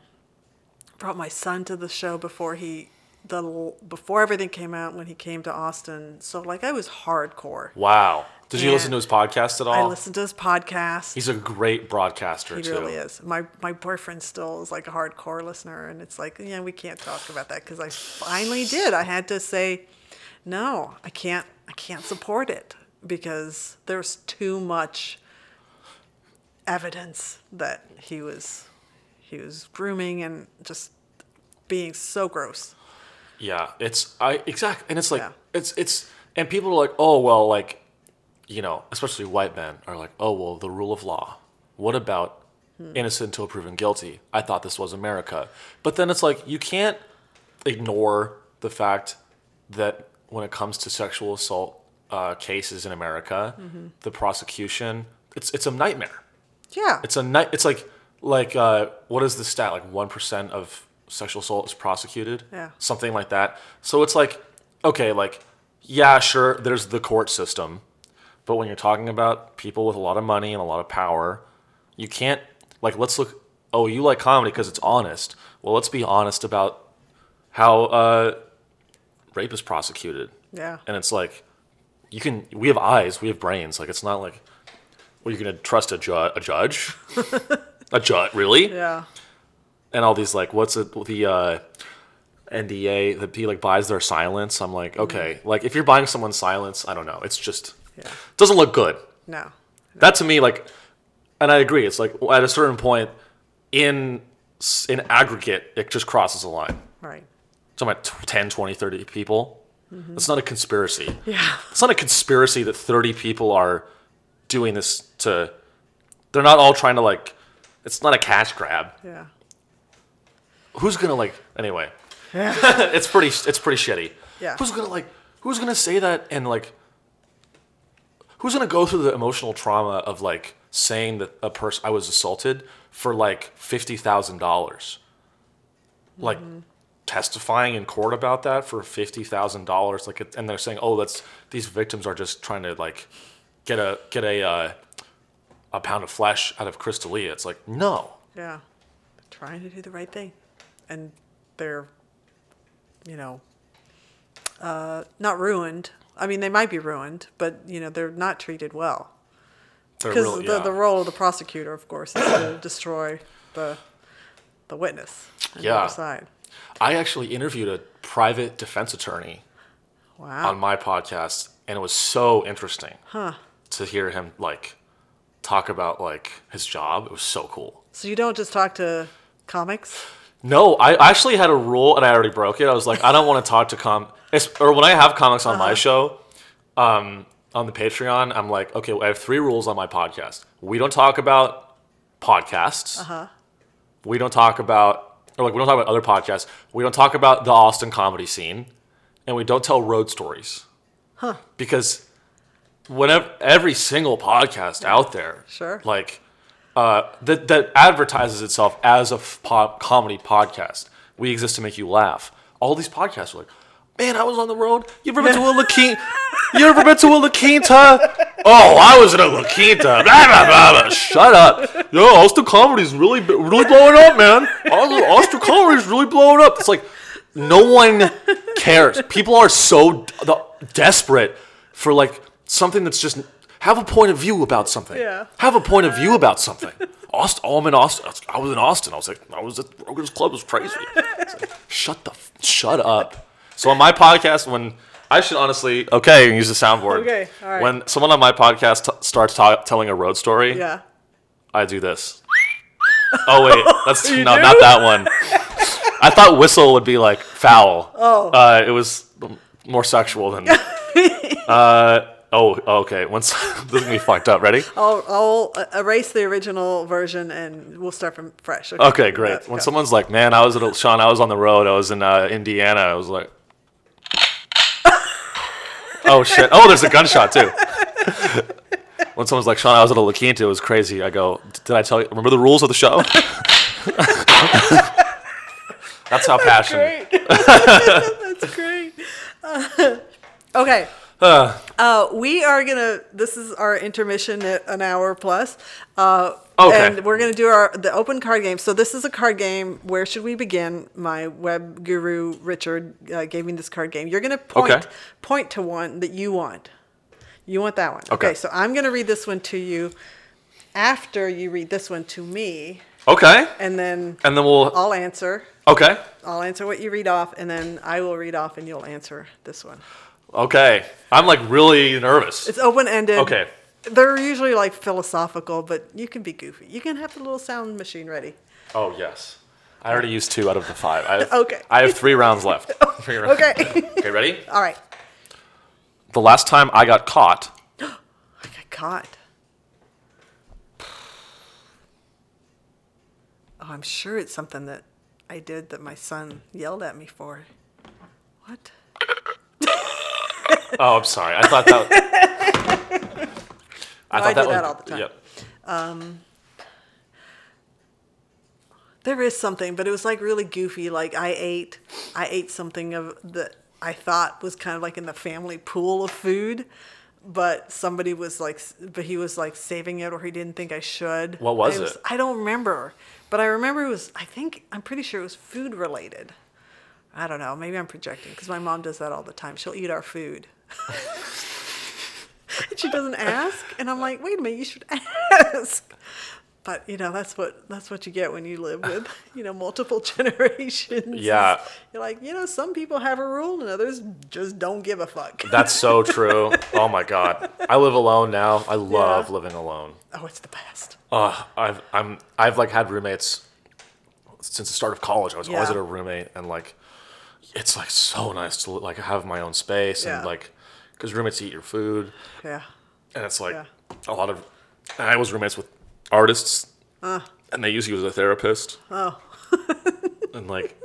brought my son to the show before he the before everything came out when he came to Austin. So like I was hardcore. wow did you And listen to his podcast at all I listened to his podcast. he's a great broadcaster too. He too really is. My my boyfriend still is like a hardcore listener, and it's like, yeah, we can't talk about that because I finally did. I had to say, no, I can't. I can't support it because there's too much evidence that he was he was grooming and just being so gross. Yeah, it's I exactly, and it's like Yeah. it's it's and people are like, oh well, like you know, especially white men are like, oh well, the rule of law. What about innocent until proven guilty? I thought this was America, but then it's like you can't ignore the fact that when it comes to sexual assault uh, cases in America, the prosecution it's it's a nightmare. Yeah. It's a night. It's like like uh, what is the stat? Like one percent of sexual assault is prosecuted. Yeah. Something like that. So it's like okay, like yeah, sure. There's the court system, but when you're talking about people with a lot of money and a lot of power, you can't like let's look. Oh, you like comedy because it's honest. Well, let's be honest about how uh, rape is prosecuted. yeah. And it's like, you can. We have eyes. We have brains. Like it's not like, well, you're gonna trust a, ju- a judge, a judge, really? Yeah. And all these like, what's it? The uh, NDA that he like buys their silence. I'm like, okay, like if you're buying someone's silence, I don't know. It's just Yeah. doesn't look good. No. That to me, like, and I agree. It's like at a certain point, in in aggregate, it just crosses a line. Right. It's about 10, 20, 30 people. It's not a conspiracy. Yeah. It's not a conspiracy that 30 people are doing this to. They're not all trying to, like. It's not a cash grab. Yeah. Who's gonna, like. Anyway. It's pretty it's pretty shitty. Yeah. Who's gonna, like. Who's gonna say that and, like. Who's gonna go through the emotional trauma of, like, saying that a person. I was assaulted for, like, $50,000? Like. testifying in court about that for fifty thousand dollars, like, it- and they're saying, "Oh, that's these victims are just trying to like get a get a uh, a pound of flesh out of Chris D'Elia." It's like, no, Yeah. They're trying to do the right thing. And they're, you know, uh, not ruined. I mean, they might be ruined, but, you know, they're not treated well. Because really the, yeah. the role of the prosecutor, of course, is to destroy the the witness. on the Yeah. other side. I actually interviewed a private defense attorney Wow. on my podcast, and it was so interesting huh. to hear him like talk about like his job. It was so cool. So you don't just talk to comics? No, I actually had a rule, and I already broke it. I was like, I don't want to talk to com, or when I have comics on my show, um, on the Patreon, I'm like, okay, I have three rules on my podcast. We don't talk about podcasts. Uh-huh. We don't talk about, or like, we don't talk about other podcasts. We don't talk about the Austin comedy scene, and we don't tell road stories. Huh? Because whenever every single podcast out there, Sure. like uh, that that advertises itself as a pop comedy podcast. We exist to make you laugh. All these podcasts are like, man, I was on the road. You ever been to a La Quinta? You ever been to a La Quinta? Oh, I was in a La Quinta. Blah, blah, blah, blah. Shut up. Yo, Austin comedy's really really blowing up, man. Austin comedy's really blowing up. It's like no one cares. People are so d- desperate for like something that's just have a point of view about something. Yeah. Have a point of view about something. Austin, oh, I'm in Austin. I was in Austin. I was like, I was at Rogan's Club. It was crazy. It's like, shut the, f- shut up. So on my podcast, when I should honestly, okay, use the soundboard. Okay, all right. When someone on my podcast t- starts ta- telling a road story, Yeah. I do this. Oh wait, that's no, do? not that one. I thought whistle would be like foul. Oh. Uh, it was more sexual than. uh, oh, okay. Once this is gonna be fucked up. Ready? I'll, I'll erase the original version and we'll start from fresh. Okay, great. When go. someone's like, "Man, I was at a, Sean, I was on the road. I was in uh, Indiana." I was like, "Oh shit! Oh, there's a gunshot too." when someone's like, "Sean, I was at a La Quinta. It was crazy." I go, "Did I tell you? Remember the rules of the show?" That's how passionate. Great. That's great. Uh, okay. Uh, we are gonna. This is our intermission at an hour plus. Uh, Okay. And we're gonna do our the open card game. So this is a card game. Where should we begin? My web guru Richard uh, gave me this card game. You're gonna point Okay. point to one that you want. You want that one. Okay. So I'm gonna read this one to you. After you read this one to me, Okay. and then And then we'll. I'll answer. Okay. I'll answer what you read off, and then I will read off, and you'll answer this one. Okay. I'm like really nervous. It's open ended. Okay. They're usually like philosophical, but you can be goofy. You can have the little sound machine ready. Oh yes. I already used two out of the five. I have, Okay. I have three rounds left. Three rounds. Okay. Okay. Ready? All right. The last time I got caught. I got caught. Oh, I'm sure it's something that I did that my son yelled at me for. What? Oh, I'm sorry. I thought that. I do was- that all the time. Yep. Um, There is something, but it was like really goofy. Like I ate, I ate something of that I thought was kind of like in the family pool of food, but somebody was like, but he was like saving it, or he didn't think I should. What was And it? I don't remember, but I remember it was. I think I'm pretty sure it was food related. I don't know. Maybe I'm projecting because my mom does that all the time. She'll eat our food. She doesn't ask, and I'm like, wait a minute, you should ask. But you know, that's what that's what you get when you live with you know multiple generations. Yeah. you're like, you know, some people have a rule and others just don't give a fuck. That's so true. Oh my god. I live alone now. I love Yeah. living alone. Oh, it's the best. Uh, I've I'm I've like had roommates since the start of college. I was always at a roommate, and like it's like so nice to like have my own space Yeah. and like because roommates eat your food, Yeah. and it's like Yeah. a lot of. I was roommates with artists, and they use you as a therapist. Oh. and like,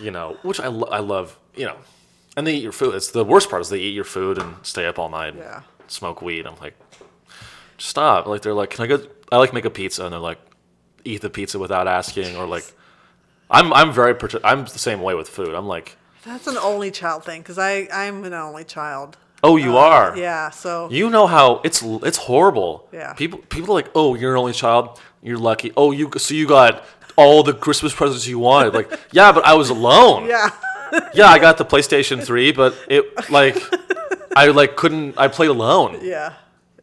you know, which I lo- I love, you know, and they eat your food. It's the worst part is they eat your food and stay up all night, and Yeah. smoke weed. I'm like, stop. Like they're like, can I go? I like make a pizza, and they're like, eat the pizza without asking, or like, I'm I'm very I'm the same way with food. I'm like, That's an only child thing because I I'm an only child. oh, you uh, are. Yeah. So You know how it's it's horrible. Yeah. People people are like, oh, you're an only child. You're lucky. Oh, you so you got all the Christmas presents you wanted. Like, yeah, but I was alone. yeah. Yeah, I got the PlayStation 3, but it like I like couldn't I played alone. Yeah.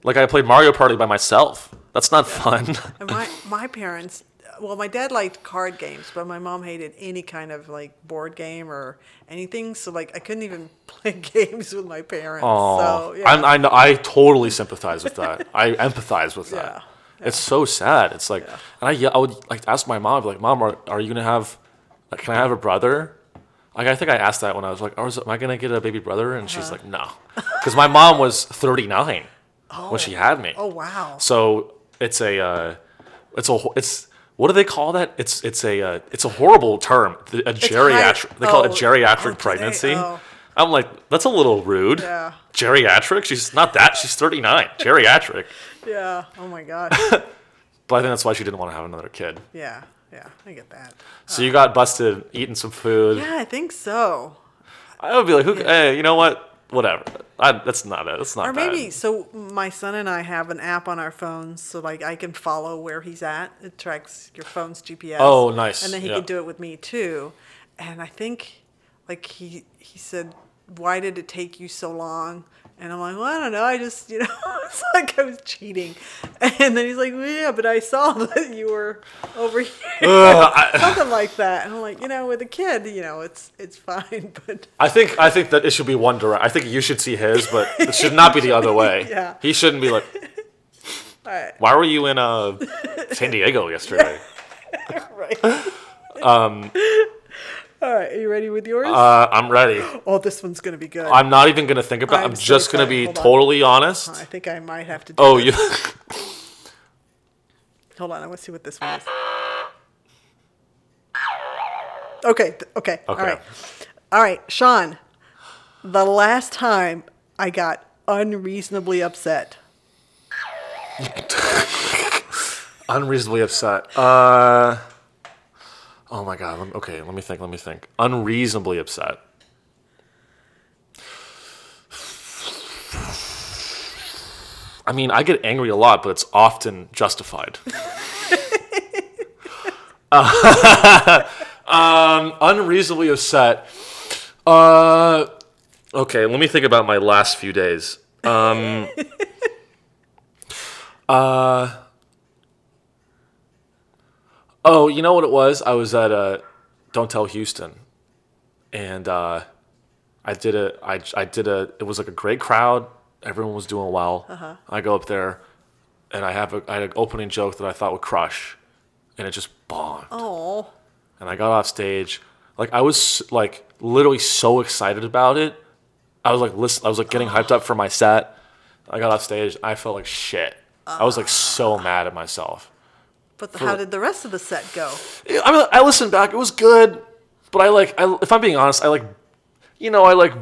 Like I played Mario Party by myself. That's not fun. And my my parents well, my dad liked card games, but my mom hated any kind of like board game or anything. So like I couldn't even play games with my parents. Oh, so yeah. I, I, I totally sympathize with that. I empathize with that. Yeah, It's so sad. It's like, Yeah. and I, I would like ask my mom, like, Mom, are, are you gonna have, like, can I have a brother? Like, I think I asked that when I was like, oh, is, am I gonna get a baby brother? And Uh-huh. she's like, no, because my mom was 39 when she had me. oh wow. So it's a, uh, it's a, it's what do they call that? It's it's a uh, it's a horrible term. A geriatric. They call it oh, a geriatric oh, they? pregnancy. Oh. I'm like, that's a little rude. Yeah. Geriatric? She's not that. She's 39. Geriatric. Yeah. Oh my god. But I think that's why she didn't want to have another kid. yeah. Yeah. I get that. So you got busted eating some food. Yeah, I think so. I would be like, Who, hey, you know what? Whatever. I, that's not it. That's not Or bad. maybe so. My son and I have an app on our phones, so like I can follow where he's at. It tracks your phone's GPS. Oh, nice. And then he Yeah. can do it with me too. And I think, like he he said, why did it take you so long? And I'm like, well, I don't know. I just, you know, it's like I was cheating. And then he's like, well, yeah, but I saw that you were over here, I, something like that. And I'm like, you know, with a kid, you know, it's it's fine, but I think I think that it should be one direct. I think you should see his, but it should not be the other way. Yeah. He shouldn't be like, all right, why were you in uh, San Diego yesterday? right. Um. All right, are you ready with yours? Uh, I'm ready. oh, this one's gonna be good. I'm not even gonna think about. it. I'm I'm so just gonna be Hold on. totally honest. I think I might have to. Do Oh, you. Hold on, I want to see what this one is. Okay, th- okay, all Okay. right, all right, Sean. The last time I got unreasonably upset. unreasonably upset. Uh, oh my god. Okay, let me think. Let me think. Unreasonably upset. I mean, I get angry a lot, but it's often justified. Uh, um, unreasonably upset. Uh, okay, let me think about my last few days. Um, uh, Oh, you know what it was? I was at uh, Don't Tell Houston, and uh, I did a, I, I did a. It was like a great crowd. Everyone was doing well. I go up there, and I have a, I had an opening joke that I thought would crush, and it just bombed. Oh, And I got off stage, like I was like literally so excited about it. I was like listen, I was like getting hyped up for my set. I got off stage. I felt like shit. I was like so mad at myself. But the, how did the rest of the set go? I mean, I listened back. It was good, but I like. I, if I'm being honest, I like. You know, I like.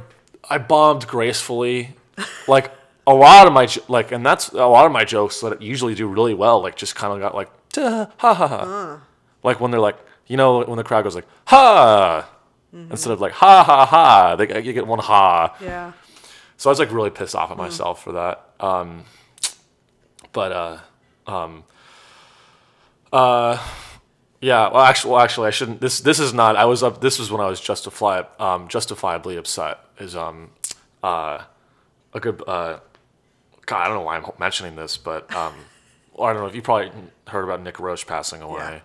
I bombed gracefully, like a lot of my like, and that's a lot of my jokes that usually do really well. Like, just kind of got like, "Duh, ha ha ha, like when they're like, you know, when the crowd goes like, ha, instead of like ha ha ha, they you get one ha. Yeah. So I was like really pissed off at myself for that. Um, but uh, um, uh, yeah. Well, actually, well, actually, I shouldn't. This this is not. I was up. This was when I was justified, um, justifiably upset. Is um, uh, a good. Uh, God, I don't know why I'm mentioning this, but um, well, I don't know if you probably heard about Nick Roche passing away. Yeah.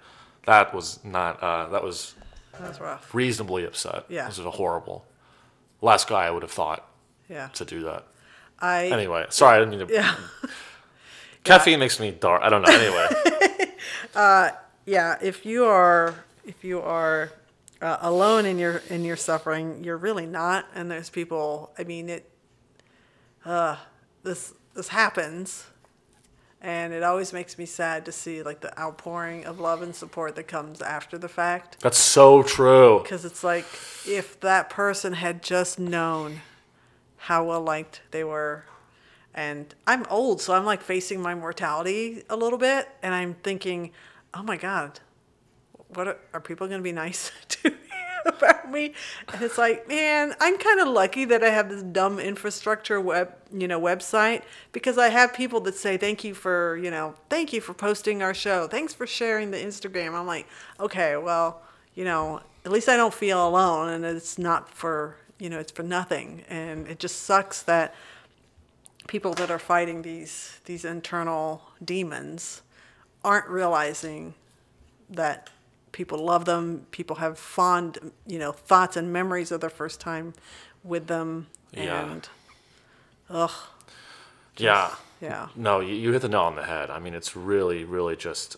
That was not. Uh, that was That was rough. reasonably upset. Yeah. This was a horrible. Last guy I would have thought Yeah. to do that. I Anyway, sorry, I didn't mean to. yeah. Caffeine makes me dark. I don't know. Anyway, yeah, if you are if you are uh, alone in your in your suffering, you're really not. And there's people. I mean, it. Uh, this this happens, and it always makes me sad to see like the outpouring of love and support that comes after the fact. that's so true. Because it's like if that person had just known how well liked they were. And I'm old, so I'm like facing my mortality a little bit. And I'm thinking, oh my God, what are, are people going to be nice to me about me? And it's like, man, I'm kind of lucky that I have this dumb infrastructure web, you know, website because I have people that say, thank you for, you know, thank you for posting our show. Thanks for sharing the Instagram. I'm like, okay, well, you know, at least I don't feel alone and it's not for, you know, it's for nothing. And it just sucks that people that are fighting these these internal demons aren't realizing that people love them. People have fond, you know, thoughts and memories of their first time with them. Yeah. And ugh, yeah. yeah, No, you, you hit the nail on the head. I mean, it's really, really just.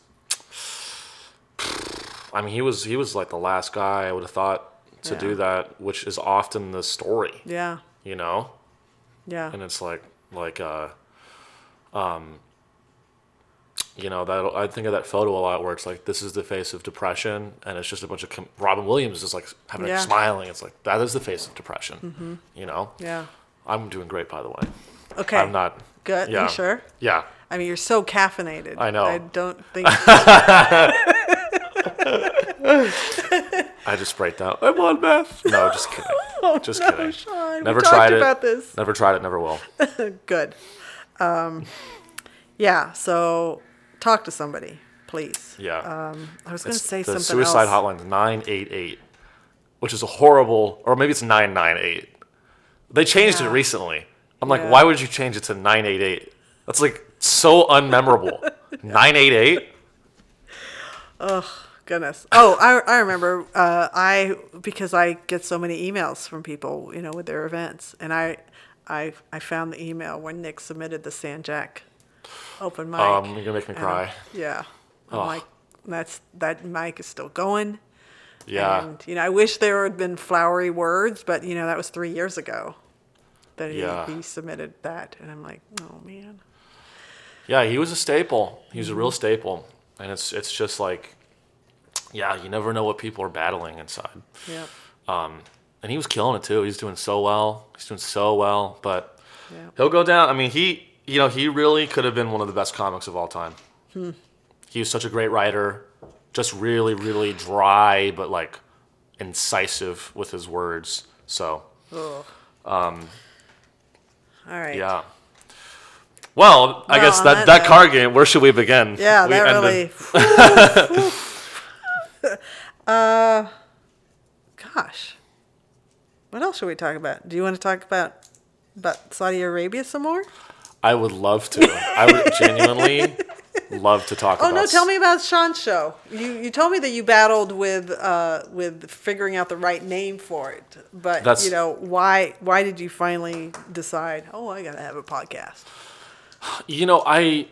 I mean, he was he was like the last guy I would have thought to Yeah. do that, which is often the story, yeah, you know. yeah, And it's like like uh, um, you know that I think of that photo a lot where it's like this is the face of depression, and it's just a bunch of com- Robin Williams is like having Yeah. like smiling. It's like that is the face of depression, you know. yeah. I'm doing great, by the way. Okay, I'm not. good. Yeah. You sure? Yeah. I mean, you're so caffeinated. I know. I don't think. I just break down. I'm on meth. No, just kidding. just no, kidding. Sean, Never tried it. about this. Never tried it. Never will. Good. Um, yeah. So talk to somebody, please. Yeah. Um, I was going to say the something suicide else. hotline's nine eight eight, which is a horrible, or maybe it's nine nine eight. They changed Yeah. it recently. I'm like, Yeah. why would you change it to nine eight eight? That's like so unmemorable. Nine eight eight. Goodness. Oh, I, I remember. Uh, I because I get so many emails from people, you know, with their events, and I, I, I found the email when Nick submitted the San Jac open mic. Um, you're gonna make me I'm- cry. yeah. I'm Ugh. like, that's that mic is still going. Yeah. And you know, I wish there had been flowery words, but you know, that was three years ago that he, Yeah. he submitted that, and I'm like, oh man. Yeah, he was a staple. He was a real staple, and it's it's just like, yeah, you never know what people are battling inside. Yeah. Um, and he was killing it too. He's doing so well. He's doing so well, but Yeah. he'll go down. I mean, he you know he really could have been one of the best comics of all time. Hmm. He was such a great writer, just really really dry but like incisive with his words. So Ugh. Um. All right. yeah. Well, I Well, guess that, that that card game. Where should we begin? Yeah, We that ended- really. uh, gosh, what else should we talk about? Do you want to talk about about Saudi Arabia some more? I would love to. I would genuinely love to talk Oh about. no, tell me about Sean's show. You you told me that you battled with uh with figuring out the right name for it, but That's- you know why why did you finally decide? Oh, I gotta have a podcast. You know, I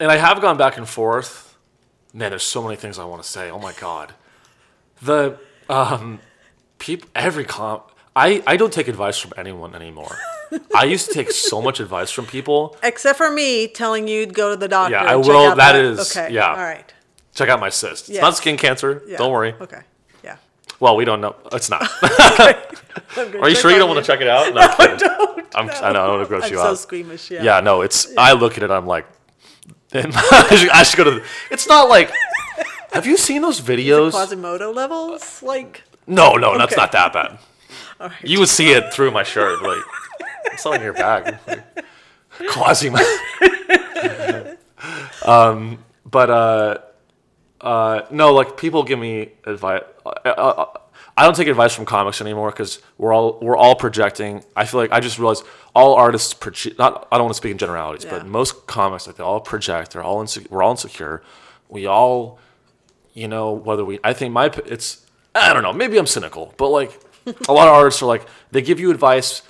and I have gone back and forth. Man, there's so many things I want to say. Oh my god, the um, people every comp. I I don't take advice from anyone anymore. I used to take so much advice from people. Except for me telling you to go to the doctor. Yeah, I will. That is- okay. yeah. All right. Check out my cyst. It's not skin cancer. Yeah. Don't worry. Okay. Yeah. Well, we don't know. It's not. Are you sure you don't want to check it out? No, I'm don't. I'm, I know I don't want to gross I'm you so out. squeamish. Yeah. Yeah, no, it's. I look at it. I'm like, I should, I should go to. The, it's not like. Have you seen those videos? Quasimodo levels, like. No, no, that's Okay. not that bad. Right. You would see it through my shirt. Like, it's in your bag. Quasimo. um, but uh, uh, no, like people give me advice. Uh, uh, I don't take advice from comics anymore because we're all we're all projecting. I feel like I just realized all artists project. Not I don't want to speak in generalities, Yeah. but most comics like they all project. They're all insecure. We're all insecure. We all, you know, whether we. I think my it's. I don't know. Maybe I'm cynical, but like a lot of artists are like they give you advice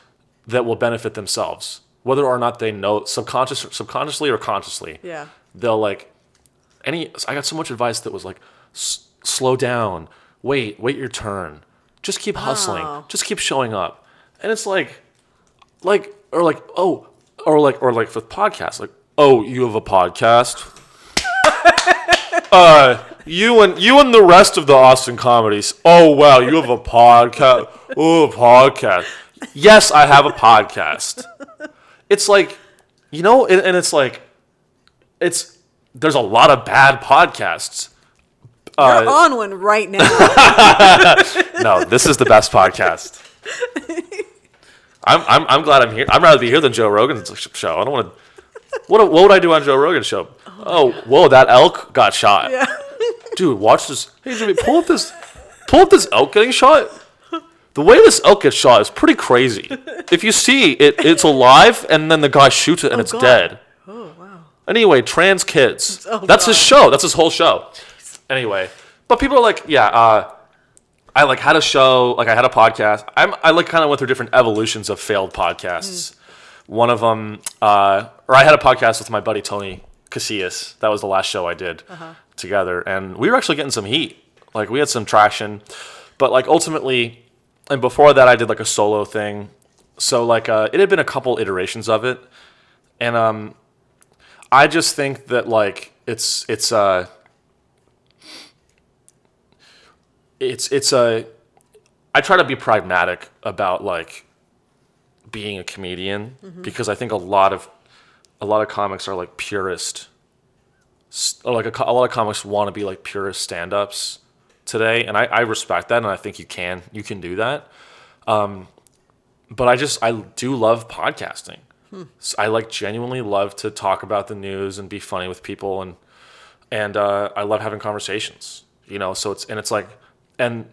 that will benefit themselves, whether or not they know subconscious, subconsciously or consciously Yeah. they'll like any i got so much advice that was like S- slow down wait wait your turn. Just keep hustling. Oh. just keep showing up. And it's like like or like oh or like or like with podcasts like oh you have a podcast? Uh you and you and the rest of the austin comedies. Oh wow you have a podcast oh podcast. Yes i have a podcast. It's like you know and, and it's like it's there's a lot of bad podcasts. You're uh, on one right now. No, this is the best podcast. I'm, I'm, I'm glad I'm here. I'd rather be here than Joe Rogan's show. I don't want to. What, what would I do on Joe Rogan's show? Oh, oh whoa, that elk got shot. yeah. Dude, watch this. Hey, Jimmy, pull up this. Pull up this elk getting shot. The way this elk gets shot is pretty crazy. If you see it, it's alive, and then the guy shoots it, and oh, it's God. dead. Oh wow. Anyway, trans kids. Oh, That's his show. That's his whole show. Anyway, but people are like, yeah, uh, I like had a show, like I had a podcast. I'm I like kind of went through different evolutions of failed podcasts. One of them, uh, or I had a podcast with my buddy Tony Casillas. That was the last show I did together, and we were actually getting some heat. Like we had some traction, but like ultimately, and before that, I did like a solo thing. So like uh, it had been a couple iterations of it, and um, I just think that like it's it's uh it's it's a I try to be pragmatic about like being a comedian because I think a lot of a lot of comics are like purist or like a, a lot of comics want to be like purist stand-ups today and I, I respect that and I think you can you can do that. Um, but I just I do love podcasting. I like genuinely love to talk about the news and be funny with people and and uh, I love having conversations. You know, so it's and it's like, and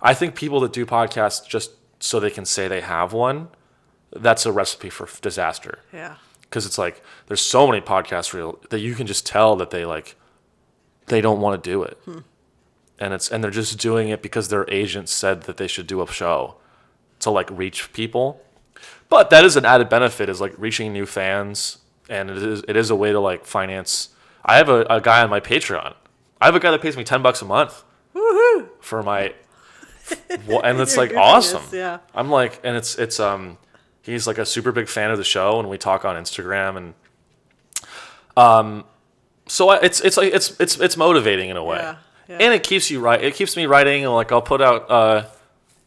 I think people that do podcasts just so they can say they have one, that's a recipe for disaster. Yeah. Because it's like there's so many podcasts real that you can just tell that they like they don't want to do it, hmm. and it's and they're just doing it because their agent said that they should do a show to like reach people. But that is an added benefit is like reaching new fans, and it is it is a way to like finance. I have a, a guy on my Patreon. I have a guy that pays me ten bucks a month Woohoo! for my, and it's like awesome. yeah. I'm like, and it's it's um, he's like a super big fan of the show, and we talk on Instagram, and um, so I, it's it's like it's it's it's motivating in a way, Yeah, yeah. and it keeps you right. It keeps me writing, and like I'll put out, uh,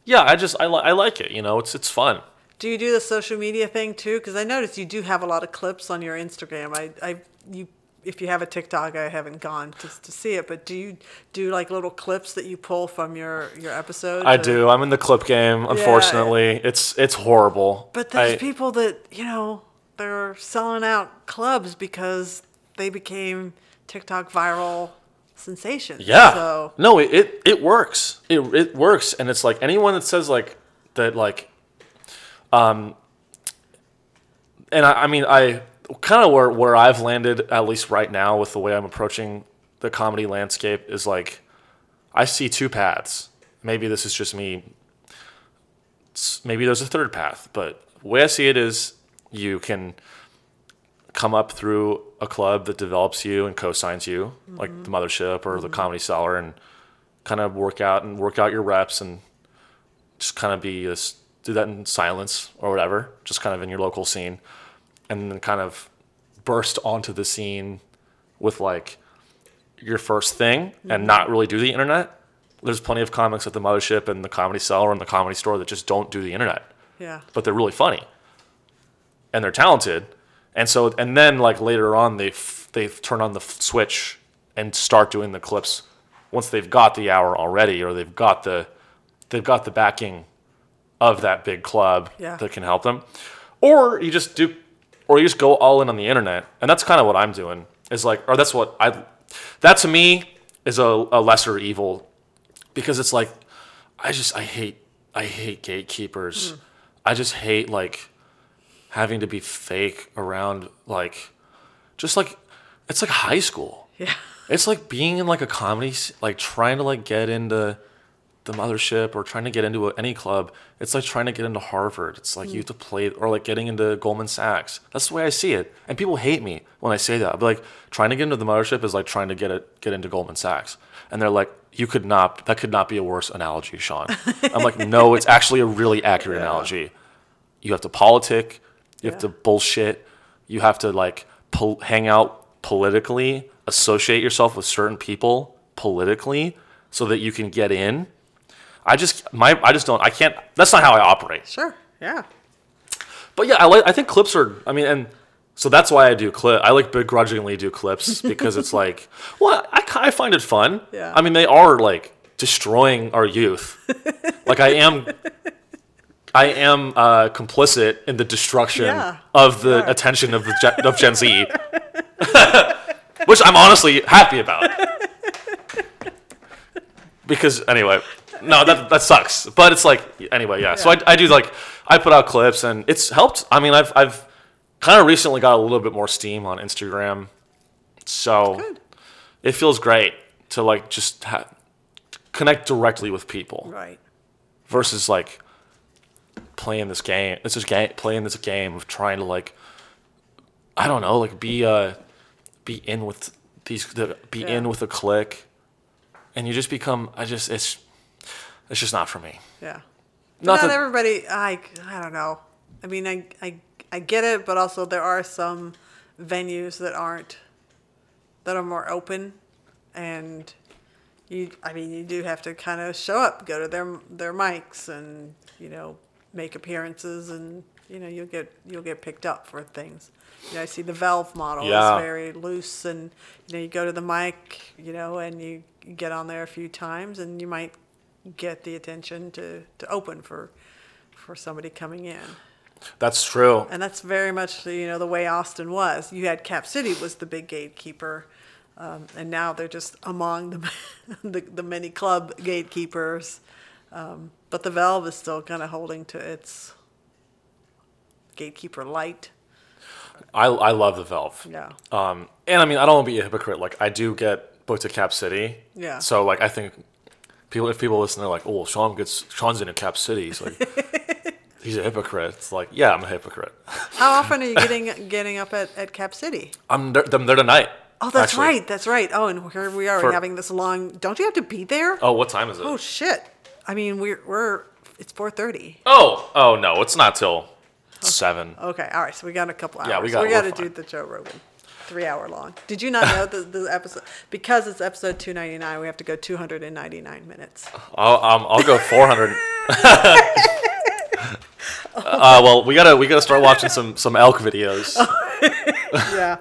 yeah, I just I li- I like it. You know, it's it's fun. Do you do the social media thing too? Because I noticed you do have a lot of clips on your Instagram. I, I, you, if you have a TikTok, I haven't gone to, to see it. But do you do like little clips that you pull from your your episodes? I or- do. I'm in the clip game. Unfortunately, it's it's horrible. But there's I- people that you know they're selling out clubs because they became TikTok viral sensations. Yeah. So No, it, it, it works. It, it works. And it's like anyone that says like that, like, um, and I, I mean, I kind of where, where I've landed, at least right now, with the way I'm approaching the comedy landscape is like, I see two paths. Maybe this is just me. Maybe there's a third path, but the way I see it is you can come up through a club that develops you and co-signs you, like mm-hmm. the Mothership or the mm-hmm. Comedy Cellar, and kind of work out and work out your reps and just kind of be this do that in silence or whatever, just kind of in your local scene, and then kind of burst onto the scene with like your first thing and not really do the internet. There's plenty of comics at the Mothership and the Comedy Cellar and the Comedy Store that just don't do the internet. Yeah, but they're really funny. And they're talented. And so and then like later on they f- they turn on the f- switch and start doing the clips. Once they've got the hour already or they've got the they've got the backing of that big club Yeah. that can help them. Or you just do or you just go all in on the internet and that's kind of what i'm doing is like or that's what i that to me is a, a lesser evil because it's like I just I hate I hate gatekeepers. Hmm. I just hate like having to be fake around like just like it's like high school. yeah, It's like being in like a comedy like trying to like get into the mothership or trying to get into any club. It's like trying to get into Harvard. It's like you mm. have to play or like getting into Goldman Sachs. That's the way I see it. And people hate me when I say that. But like trying to get into the mothership is like trying to get it get into Goldman Sachs. And they're like, you could not that could not be a worse analogy, Sean. I'm like, no, it's actually a really accurate analogy. You have to politic, you have to bullshit, you have to like pol- hang out politically, associate yourself with certain people politically so that you can get in. I just my I just don't I can't that's not how I operate. sure, yeah, But yeah, I like I think clips are I mean and so that's why I do clip. I like begrudgingly do clips because it's like, well, I, I find it fun. Yeah. I mean, they are like destroying our youth. like I am, I am uh, complicit in the destruction Yeah, of the are. attention of the Gen, of Gen Z, which I'm honestly happy about. Because anyway, no, that that sucks. But it's like anyway, yeah. So I, I do like I put out clips and it's helped. I mean, I've I've kind of recently got a little bit more steam on Instagram, so good. it feels great to like just ha- connect directly with people Right. versus like playing this game. It's just game playing this game of trying to like I don't know, like be uh be in with these the, be Yeah. in with a click and you just become I just it's it's just not for me. Yeah. Not Not, everybody. I I don't know. I mean, I, I I get it, but also there are some venues that aren't that are more open, and you. I mean, you do have to kind of show up, go to their their mics, and you know make appearances, and you know you'll get you'll get picked up for things. You know, I see the Velv model Yeah. is very loose, and you know you go to the mic, you know, and you get on there a few times, and you might get the attention to, to open for for somebody coming in. That's true. And that's very much you know the way Austin was. You had Cap City was the big gatekeeper, um, and now they're just among the the, the many club gatekeepers. Um, but the Velv is still kind of holding to its gatekeeper light. I I love the Velv. Yeah. Um, and I mean, I don't want to be a hypocrite. Like, I do get booked to Cap City. Yeah. So, like, I think people, if people listen, they're like, "Oh, Sean gets Sean's in a Cap City." He's like, he's a hypocrite. It's like, yeah, I'm a hypocrite. How often are you getting getting up at, at Cap City? I'm there, I'm there tonight. Oh, that's actually. right. That's right. Oh, and here we are For- having this long. Don't you have to be there? Oh, what time is it? Oh shit! I mean, we're we're it's four thirty. Oh, oh no, it's not till seven. Okay, all right. So we got a couple hours. Yeah, we got- we got to do the Joe Rogan, three hour long. Did you not know the the episode because it's episode two ninety nine? We have to go two hundred and ninety nine minutes. I'll um, I'll go four hundred. uh, well, we gotta we gotta start watching some some elk videos. yeah,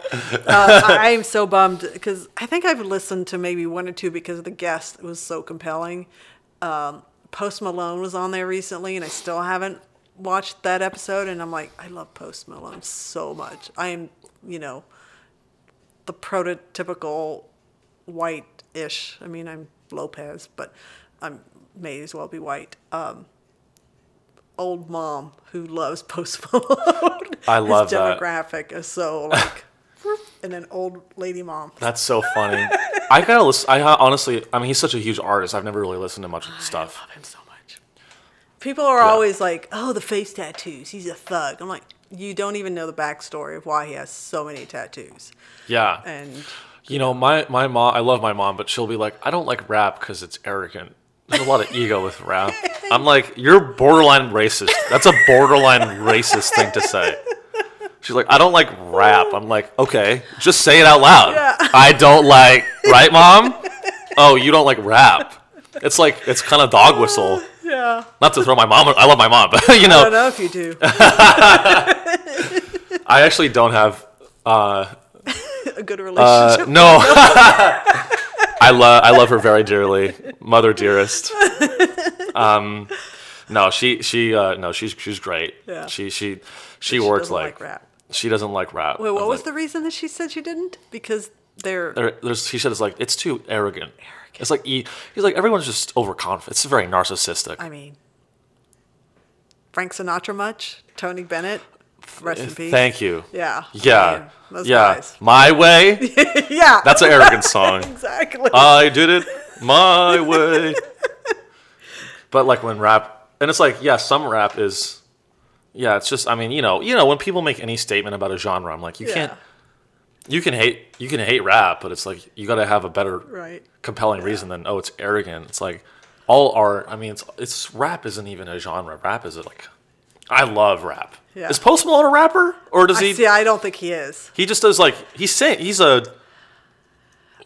uh, I, I am so bummed because I think I've listened to maybe one or two because the guest was so compelling. Um, Post Malone was on there recently, and I still haven't watched that episode. And I'm like, I love Post Malone so much. I am, you know, the prototypical white-ish. I mean, I'm Lopez, but I'm may as well be white. Um, old mom who loves Post Malone. I love His that. demographic is so like, and an old lady mom. That's so funny. I gotta listen. I honestly, I mean, he's such a huge artist. I've never really listened to much of his stuff. I love him so much. People are always like, "Oh, the face tattoos. He's a thug." I'm like, you don't even know the backstory of why he has so many tattoos. Yeah. And You know, my my mom. I love my mom, but she'll be like, I don't like rap because it's arrogant. There's a lot of ego with rap. I'm like, you're borderline racist. That's a borderline racist thing to say. She's like, I don't like rap. I'm like, okay, just say it out loud. Yeah. I don't like, right, mom? Oh, you don't like rap. It's like it's kind of dog whistle. Yeah, Not to throw my mom. I love my mom, but you know. I don't know, if you do. I actually don't have. Uh, a good uh, relationship. no, I love I love her very dearly, mother dearest. Um, no, she she uh, no she's she's great. Yeah. She she she She works doesn't like, rap. she doesn't like rap. Wait, what was like, the reason that she said she didn't? Because they're there, there's she said it's like it's too arrogant. It's like he, he's like everyone's just overconfident. It's very narcissistic. I mean, Frank Sinatra much? Tony Bennett? Rest eh, in peace. Thank you. Yeah. Yeah. Man, yeah. guys. My way. yeah. That's an arrogant song. exactly. I did it my way. But like when rap, and it's like, yeah, some rap is, yeah, it's just, I mean, you know, you know, when people make any statement about a genre, I'm like, you yeah. can't, you can hate, you can hate rap, but it's like you got to have a better, Right. compelling reason than oh, it's arrogant. It's like all art. I mean, it's it's rap isn't even a genre. Rap is it like, I love rap. Yeah. Is Post Malone a rapper, or does I he? see. I don't think he is. He just does like he sing. He's a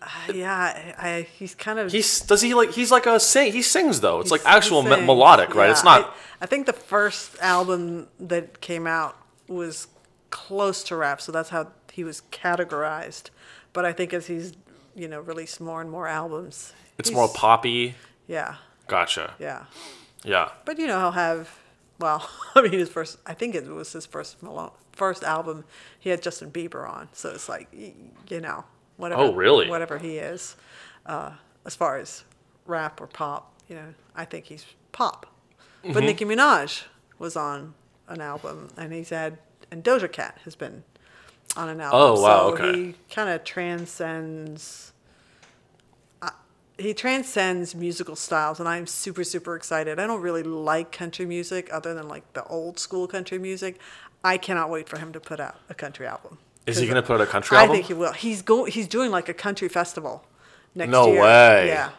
uh, Yeah, I, I he's kind of he's does he like he's like a sing. He sings though. It's like actual me- melodic, right? It's not. I, I think the first album that came out was close to rap, so that's how he was categorized. But I think as he's you know released more and more albums, It's more poppy. Yeah, Gotcha. yeah. Yeah. But you know he'll have. Well, I mean, his first. I think it was his first Malone, first album. He had Justin Bieber on, so it's like you know whatever. Oh, really? Whatever he is, uh, as far as rap or pop, you know, I think he's pop. Mm-hmm. But Nicki Minaj was on an album, and he's had and Doja Cat has been on an album. Oh, wow, So okay. he kind of transcends. He transcends musical styles, and I'm super super excited. I don't really like country music other than like the old school country music. I cannot wait for him to put out a country album. Is he gonna put out a country album? I think he will. He's go. He's doing like a country festival next No year. way. Yeah,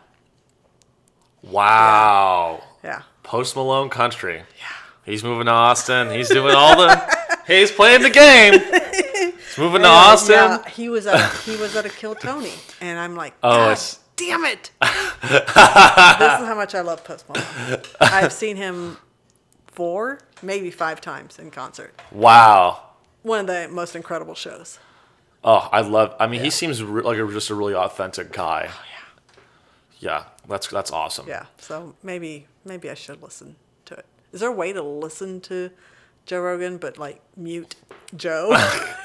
Wow. yeah. Post Malone country. Yeah. He's moving to Austin. He's doing all the. he's playing the game. He's moving to uh, Austin. Yeah, he was at he was at a Kill Tony, and I'm like, Oh, it's- damn it! this is how much I love Post Malone. I've seen him four, maybe five times in concert. Wow. One of the most incredible shows. Oh, I love. I mean, he seems re- like a, just a really authentic guy. Oh yeah. Yeah, that's that's awesome. Yeah, so maybe maybe I should listen to it. Is there a way to listen to Joe Rogan but like mute Joe?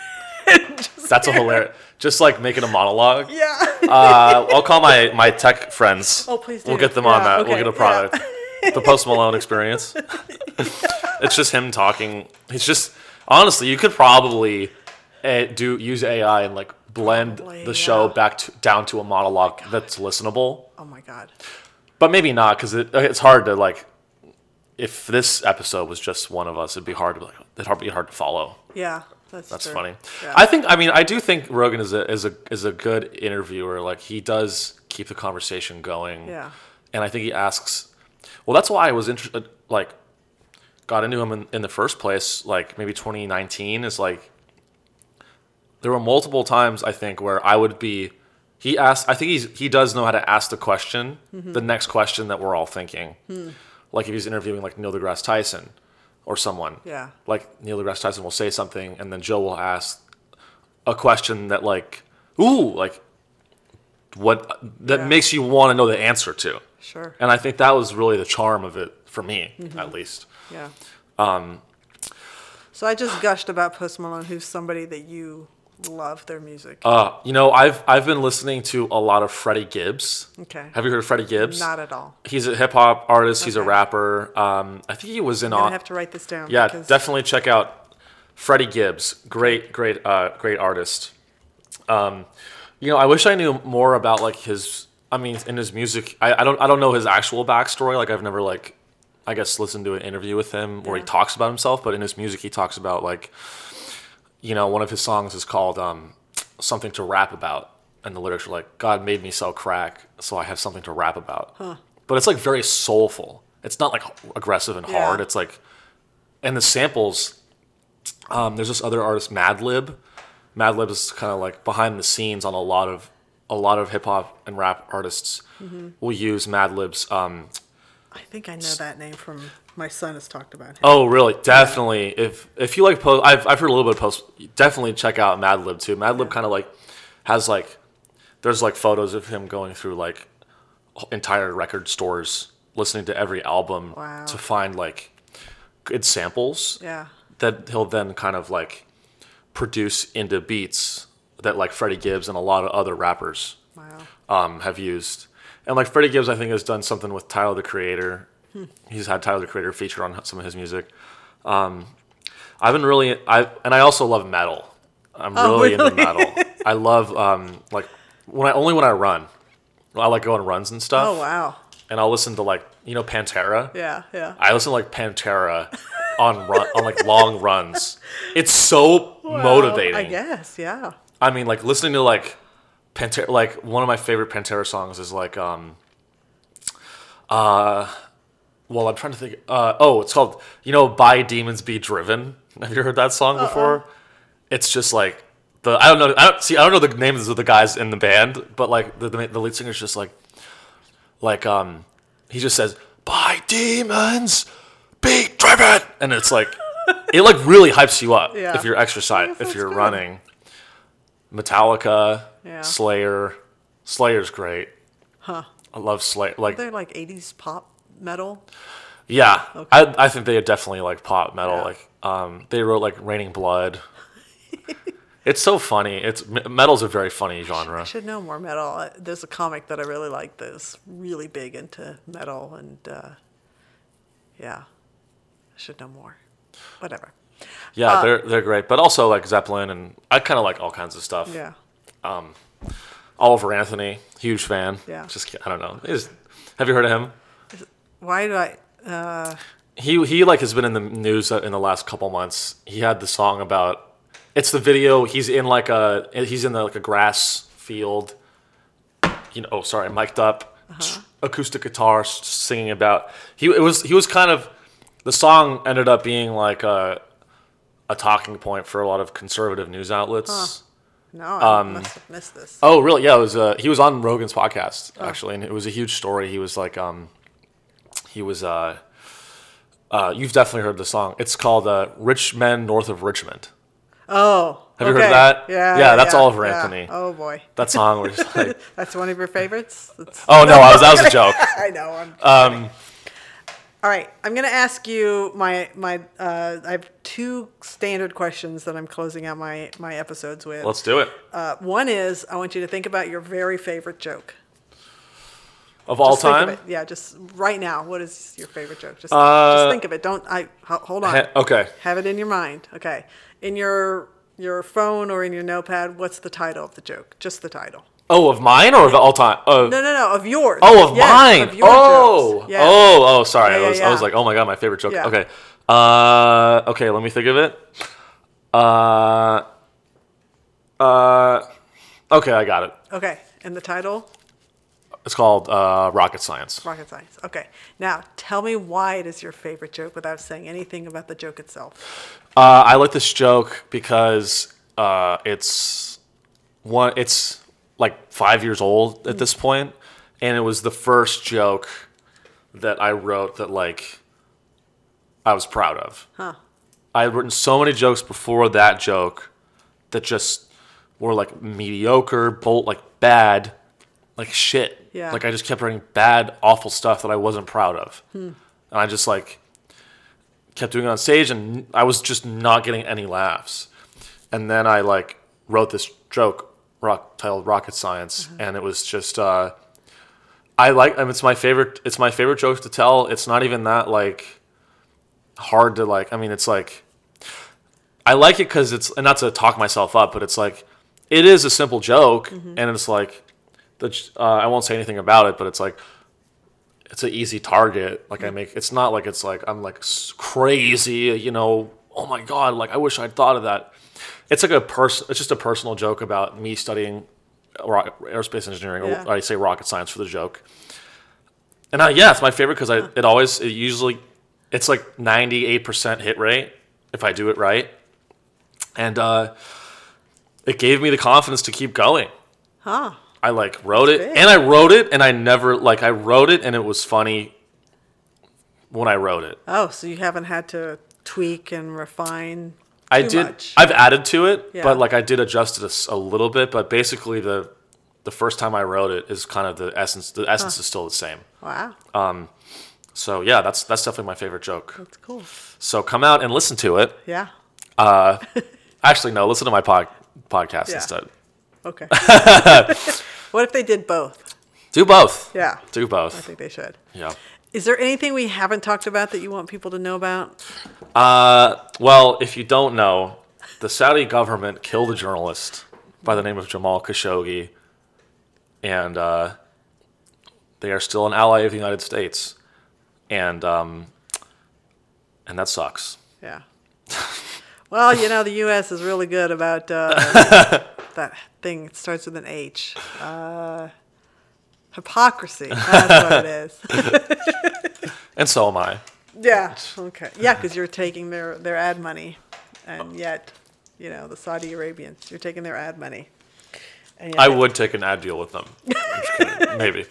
That's a hilarious. Just like making a monologue. yeah. Uh, I'll call my my tech friends. Oh, please Do. We'll get them on that. okay, We'll get a yeah. product. the Post Malone experience. it's just him talking. It's just honestly, you could probably uh, do use AI and like blend Probably, the show yeah. back to, down to a monologue that's listenable. Oh my god. But maybe not because it, it's hard to like. If this episode was just one of us, it'd be hard to like. It'd be hard to follow. Yeah, that's That's funny. Yeah. I think. I mean, I do think Rogan is a is a is a good interviewer. Like he does keep the conversation going. Yeah. And I think he asks. Well, that's why I was interested. Like, got into him in, in the first place. Like maybe 2019 is like. There were multiple times I think where I would be. He asked. I think he's he does know how to ask the question, Mm-hmm. the next question that we're all thinking. Hmm. Like if he's interviewing like Neil deGrasse Tyson, or someone Yeah. like Neil deGrasse Tyson will say something, and then Joe will ask a question that like, ooh, like what that Yeah. makes you want to know the answer to. Sure. And I think that was really the charm of it for me, Mm-hmm. at least. Yeah. Um. So I just gushed about Post Malone, who's somebody that you love their music. Uh, you know, I've I've been listening to a lot of Freddie Gibbs. okay. Have you heard of Freddie Gibbs? Not at all. He's a hip hop artist. He's a rapper. Um, I think he was in. Au- gonna have to write this down. Yeah, because- definitely check out Freddie Gibbs. Great, great, uh, great artist. Um, you know, I wish I knew more about like his. I mean, in his music, I, I don't, I don't know his actual backstory. Like, I've never like, I guess, listened to an interview with him where he talks about himself. But in his music, he talks about like, you know, one of his songs is called um, "Something to Rap About," and the lyrics are like, "God made me sell crack, so I have something to rap about." But it's like very soulful. It's not like aggressive and Yeah. hard. It's like and the samples um, there's this other artist madlib madlib is kind of like behind the scenes on a lot of a lot of hip-hop and rap artists Mm-hmm. will use madlib's um, I think I know that name from my son has talked about him. oh really definitely if if you like post I've, I've heard a little bit of post definitely check out madlib too madlib kind of like has like there's like photos of him going through like entire record stores listening to every album Wow. to find like good samples Yeah. that he'll then kind of like produce into beats that like Freddie Gibbs and a lot of other rappers Wow. um, have used. And like Freddie Gibbs, I think has done something with Tyler the Creator. He's had Tyler the Creator featured on some of his music. Um, I've been really, I and I also love metal. I'm Oh, really, into metal. I love um, like when I only when I run. I like going runs and stuff. Oh wow. And I'll listen to like you know Pantera. Yeah. Yeah. I listen to like Pantera on run on like long runs. It's so motivating. I guess. Yeah. I mean, like listening to like Pantera. Like one of my favorite Pantera songs is like um. Uh, well, I'm trying to think. Uh, oh, it's called you know "By Demons Be Driven." Have you heard that song before? It's just like the I don't know. I don't see. I don't know the names of the guys in the band, but like the the, the lead singer's just like like um he just says "By demons be driven," and it's like it like really hypes you up Yeah. if you're exercise if you're good. running. Metallica, Yeah. Slayer, Slayer's great. Huh. I love Slayer. Like They're like 80s pop metal. yeah, I I think they are definitely like pop metal. Yeah. Like um they wrote like Raining Blood. it's so funny. It's me- metal's a very funny genre. I should know more metal. There's a comic that I really like that's really big into metal, and uh, yeah, I should know more. Whatever. Yeah, Uh, they're they're great. But also like Zeppelin and I kind of like all kinds of stuff. Yeah. Um, Oliver Anthony, huge fan. Yeah. Just I don't know. He's- have you heard of him? Why did I? Uh, He he like has been in the news in the last couple months. He had the song about it's the video. He's in like a he's in the, like a grass field. You know, oh sorry, mic'd up, acoustic guitar singing about. He it was he was kind of the song ended up being like a a talking point for a lot of conservative news outlets. no, I must have missed this. Oh, really? Yeah, it was. Uh, he was on Rogan's podcast actually, and it was a huge story. He was like, um, he was. Uh, uh, you've definitely heard the song. It's called uh, "Rich Men North of Richmond." Oh, Have you heard that? Yeah, Yeah, that's Oliver yeah. Anthony. Oh boy, That song was like, that's one of your favorites. That's- oh no, I was, that was a joke. I know. I'm Um, All right, I'm going to ask you my my. Uh, I have two standard questions that I'm closing out my my episodes with. let's do it. Uh, one is I want you to think about your very favorite joke. Of all Just of time. it. Yeah, just right now. What is your favorite joke? Just, Uh, just think of it. Don't I hold on. Ha- okay. Have it in your mind. Okay. In your your phone or in your notepad, what's the title of the joke? Just the title. Oh, of mine or of all time? Uh, No, no, no, of yours. Oh, of Yes, mine. of your oh. Yeah. oh, oh. Sorry, Yeah, I yeah, was, I was like, oh my god, my favorite joke. Okay, uh, okay. Let me think of it. Uh, uh, okay, I got it. Okay. And the title? It's called uh, Rocket Science. Rocket science. Okay. Now, tell me why it is your favorite joke without saying anything about the joke itself. Uh, I like this joke because uh, it's one. It's like five years old at this point, and it was the first joke that I wrote that like I was proud of. Huh. I had written so many jokes before that joke that just were like mediocre, bolt like bad, like shit. Yeah. Like I just kept writing bad, awful stuff that I wasn't proud of, hmm. and I just like kept doing it on stage, and I was just not getting any laughs. And then I like wrote this joke rock, titled "Rocket Science," mm-hmm. and it was just. Uh, I like. I mean, it's my favorite. It's my favorite joke to tell. It's not even that like hard to like. I mean, it's like I like it because it's and not to talk myself up, but it's like it is a simple joke, mm-hmm. and it's like the uh, I won't say anything about it, but it's like it's an easy target. Like I make it's not like it's like I'm like crazy, you know. Oh my god! Like I wish I'd thought of that. It's like a person. It's just a personal joke about me studying ro- aerospace engineering, Yeah. or I say rocket science for the joke. And I, yeah, it's my favorite because I it always it usually it's like ninety eight percent hit rate if I do it right, and uh, it gave me the confidence to keep going. Huh. I like wrote it and I wrote it and I never like I wrote it and it was funny when I wrote it. Oh, so you haven't had to tweak and refine I did much. I've added to it, Yeah. but like I did adjust it a, a little bit, but basically the the first time I wrote it is kind of the essence the essence is still the same. wow. Um. So yeah, that's that's definitely my favorite joke. That's cool. So come out and listen to it. Yeah. Uh, actually no, listen to my pod, podcast Yeah. instead. Okay. what if they did both? Do both. Yeah. Do both. I think they should. Yeah. Is there anything we haven't talked about that you want people to know about? Uh, well, if you don't know, the Saudi government killed a journalist by the name of Jamal Khashoggi, and uh, they are still an ally of the United States, and um, and that sucks. Yeah. Well, you know, the U.S. is really good about uh, that thing. It starts with an H. Uh, hypocrisy. That's what it is. And so am I. Yeah. Okay. Yeah, because you're taking their, their ad money, and yet, you know, the Saudi Arabians, you're taking their ad money. And I would take an ad deal with them. I'm just kidding. Maybe.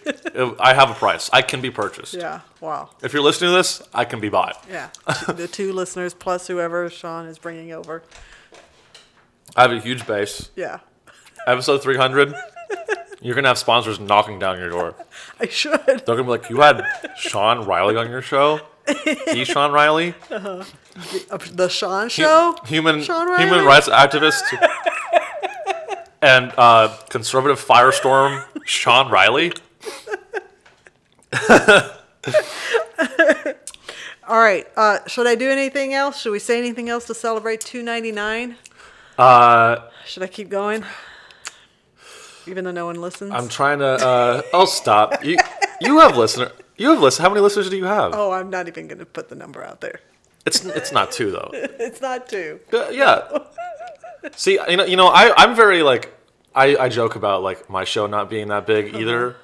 I have a price. I can be purchased. Yeah. Wow. If you're listening to this, I can be bought. Yeah. the two listeners plus whoever Sean is bringing over. I have a huge base. Yeah. Episode 300. You're gonna have sponsors knocking down your door. I should. They're gonna be like, "You had Sean Reilly on your show? He Sean Reilly, Uh, The Sean Show? human Sean Reilly? human rights activist, and uh, conservative firestorm Sean Reilly." All right. Uh, should I do anything else? Should we say anything else to celebrate 299? Uh, Should I keep going? Even though no one listens. I'm trying to. Uh, oh, stop. You you have listener. You have listen. How many listeners do you have? oh, I'm not even going to put the number out there. It's it's not two though. It's not two. Uh, yeah. See, you know, you know, I I'm very like I I joke about like my show not being that big either,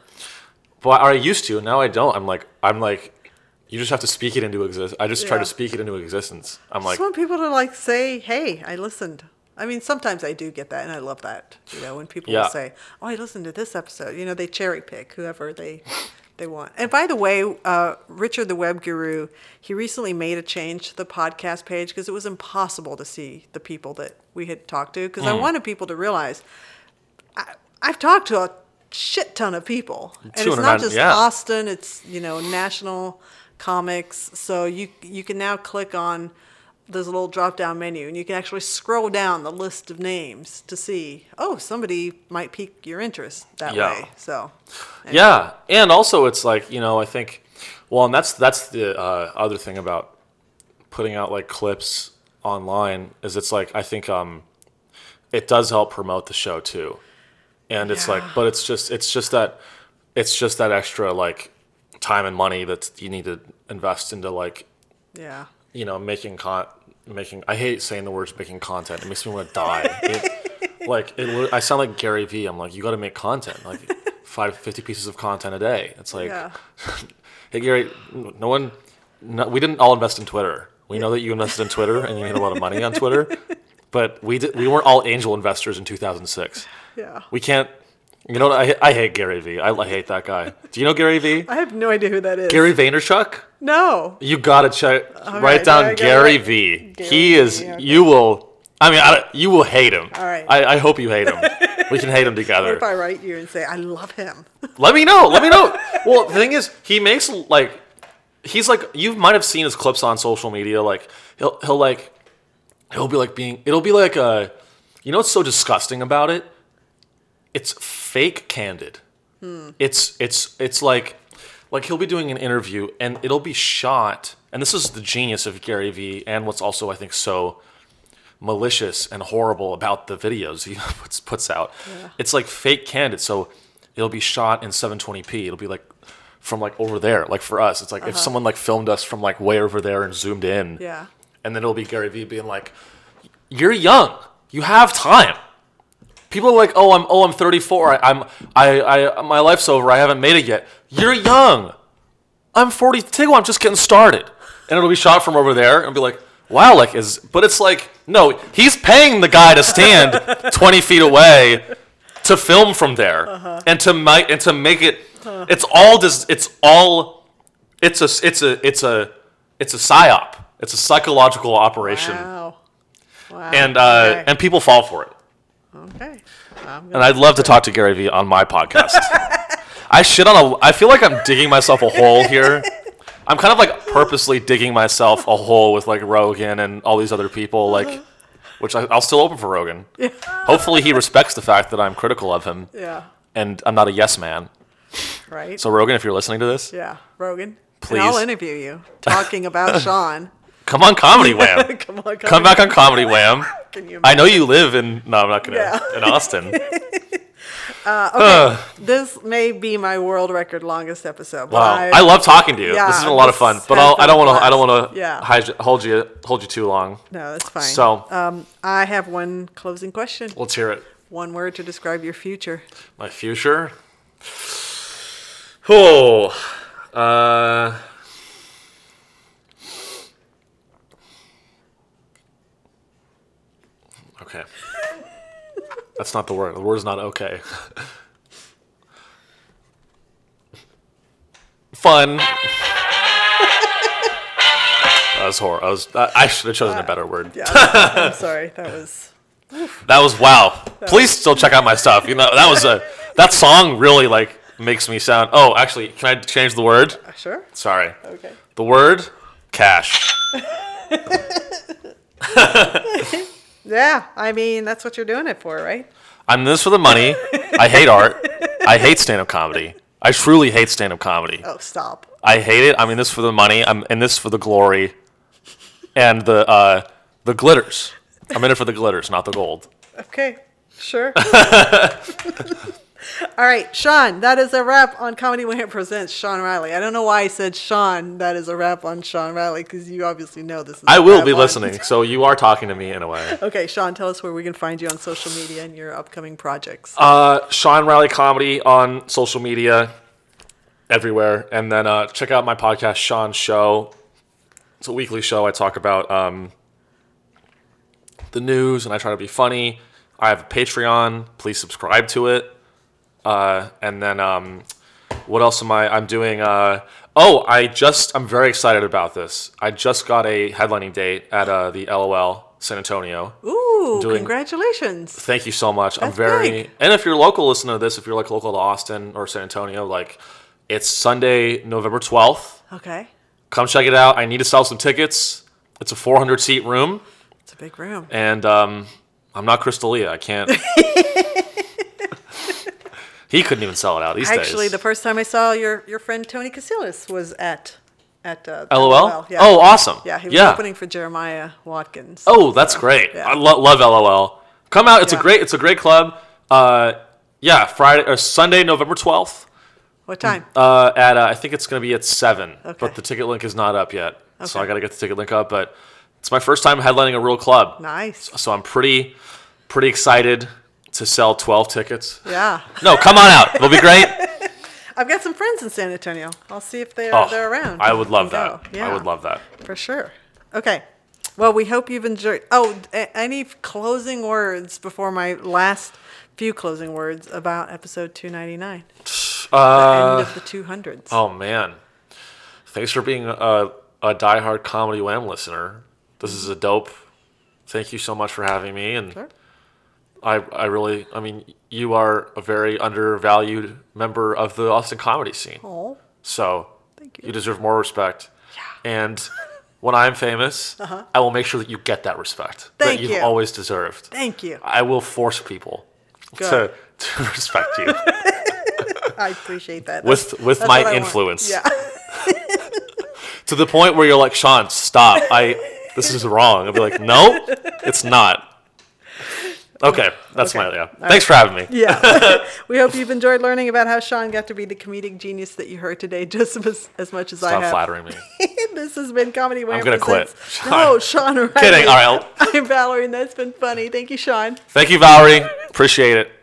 but I used to. Now I don't. I'm like I'm like you just have to speak it into exist. I just try Yeah. to speak it into existence. I'm like just want people to like say, "Hey, I listened." I mean, sometimes I do get that, and I love that. You know, when people Yeah. will say, "Oh, I listened to this episode," you know, they cherry pick whoever they they want. And by the way, uh, Richard the Web Guru, he recently made a change to the podcast page because it was impossible to see the people that we had talked to. Because I wanted people to realize I, I've talked to a shit ton of people, and it's not just yeah. Austin; it's you know national comics. So you you can now click on there's a little drop down menu, and you can actually scroll down the list of names to see. Oh, somebody might pique your interest that Yeah. way. So Yeah, and also it's like you know I think, well, and that's that's the uh, other thing about putting out like clips online is it's like I think um, it does help promote the show too, and it's like, but it's just it's just that it's just that extra like time and money that you need to invest into like yeah, you know making con making I hate saying the words making content. It makes me want to die. It, like it, I sound like Gary Vee. I'm like you got to make content like five fifty pieces of content a day. It's like yeah, hey Gary, no one, no, we didn't all invest in Twitter. We know that you invested in Twitter and you made a lot of money on Twitter, but we did, we weren't all angel investors in 2006. yeah. We can't. You know what? I, I hate Gary Vee. I, I hate that guy. Do you know Gary Vee? I have no idea who that is. Gary Vaynerchuk? No. You gotta check. right, write down I Gary write- V. He is. V, okay. You will. I mean, I, you will hate him. All right. I, I hope you hate him. we can hate him together. What if I write you and say I love him? Let me know. Let me know. well, the thing is, he makes like he's like you might have seen his clips on social media. Like he'll he'll like he'll be like being it'll be like a you know what's so disgusting about it? It's fake candid. It's it's it's like like he'll be doing an interview and it'll be shot. And this is the genius of Gary Vee and what's also I think so malicious and horrible about the videos he puts, puts out. It's like fake candid. So it'll be shot in 720p. It'll be like from like over there. Like for us, it's like if uh-huh. someone like filmed us from like way over there and zoomed in. Yeah. And then it'll be Gary Vee being like, "You're young. You have time." People are like, "Oh, I'm oh, I'm 34. I, I'm I I my life's over. I haven't made it yet." You're young. I'm 42. I'm just getting started. And it'll be shot from over there and be like, wow, like is, but it's like, no, he's paying the guy to stand 20 feet away to film from there and to make, and to make it, it's all this, it's all, it's a, it's a, it's a, it's a psyop. It's a psychological operation. Wow. Wow. And, uh, okay. and people fall for it. Okay. And I'd love to talk to Gary Vee on my podcast. I shit on a. I feel like I'm digging myself a hole here. I'm kind of like purposely digging myself a hole with like Rogan and all these other people, like, uh-huh. which I, I'll still open for Rogan. Hopefully, he respects the fact that I'm critical of him yeah. and I'm not a yes man. Right. So Rogan, if you're listening to this, yeah. Rogan. Please. And I'll interview you talking about Sean. Come on, Comedy Wham. come on. come back on Comedy Wham. Can you I know you live in. No, I'm not gonna. Yeah. In Austin. This may be my world record longest episode. Wow, I, I love talking to you. Yeah, this has been a lot of fun, but I'll, I don't want to. I don't want to Yeah. hold you hold you too long. No, that's fine. So- um, I have one closing question. Let's hear it. One word to describe your future. My future. Oh, uh, okay. That's not the word. The word's not okay. Fun. that was horrible. I was. I I should have chosen a better word. Yeah, I'm sorry. That was That was wow. Please still check out my stuff. You know that was a that song really like makes me sound. Oh, actually, can I change the word? uh, sure. Sorry. Okay. The word cash. Yeah, I mean that's what you're doing it for, right? I'm in this for the money. I hate art. I hate stand-up comedy. I truly hate stand-up comedy. Oh, stop. I hate it. I'm in this for the money. I'm in this for the glory, and the uh, the glitters. I'm in it for the glitters, not the gold. Okay, sure. All right, Sean, that is a wrap on Comedy Wham Presents Sean Reilly. I don't know why I said Sean, that is a wrap on Sean Reilly, because you obviously know this is I will be on- listening, so you are talking to me in a way. Okay, Sean, tell us where we can find you on social media and your upcoming projects. Uh, Sean Reilly Comedy on social media, everywhere. And then uh, check out my podcast, Sean Show. It's a weekly show. I talk about um, the news and I try to be funny. I have a Patreon. Please subscribe to it. Uh, and then um, what else am I? I'm doing. Uh, oh, I just. I'm very excited about this. I just got a headlining date at uh, the LOL San Antonio. Ooh, doing- congratulations. Thank you so much. That's I'm very big. and if you're local, listen to this. If you're like local to Austin or San Antonio, like it's Sunday, November 12th. Okay, Come check it out. I need to sell some tickets. It's a 400 seat room, it's a big room. and um, I'm not Chris D'Elia. I can't. he couldn't even sell it out these Actually, days. the first time I saw your, your friend Tony Casillas was at at uh, LOL. Yeah. Oh, awesome. yeah, he was yeah. opening for Jeremiah Watkins. Oh, that's great. yeah. I lo- love LOL. Come out. It's a great. It's a great club. Uh, yeah, Friday or Sunday, November 12th. what time? Uh, at uh, I think it's going to be at seven, Okay. but the ticket link is not up yet, so I got to get the ticket link up. But it's my first time headlining a real club, nice. so I'm pretty, pretty excited to sell 12 tickets. Yeah, No, come on out. It'll be great. I've got some friends in San Antonio. I'll see if they're Oh, they're around. I would love that. Yeah, I would love that. for sure. Okay. Well, we hope you've enjoyed. Oh, any closing words before my last few closing words about episode 299, the Uh, end of the 200s. oh man, thanks for being a, a diehard comedy wham listener. This is a dope. Thank you so much for having me, and Sure. I, I really, I mean, you are a very undervalued member of the Austin comedy scene. Oh, So Thank you. you deserve more respect. Yeah. And when I'm famous, I will make sure that you get that respect Uh-huh. Thank that you've you. always deserved. thank you. I will force people to, Good. to respect you I appreciate that. with That's- with that's my what I want. influence Yeah. to the point where you're like, Sean, stop. I this is wrong. I'll be like, no, it's not. Okay, that's Okay. my yeah. Thanks for having me. Yeah. we hope you've enjoyed learning about how Sean got to be the comedic genius that you heard today just as, as much as I Stop have. flattering me. this has been Comedy Wham I'm gonna quit. No, Sean. Kidding. All right. I'm Valerie, and that's been funny. Thank you, Sean. Thank you, Valerie. Appreciate it.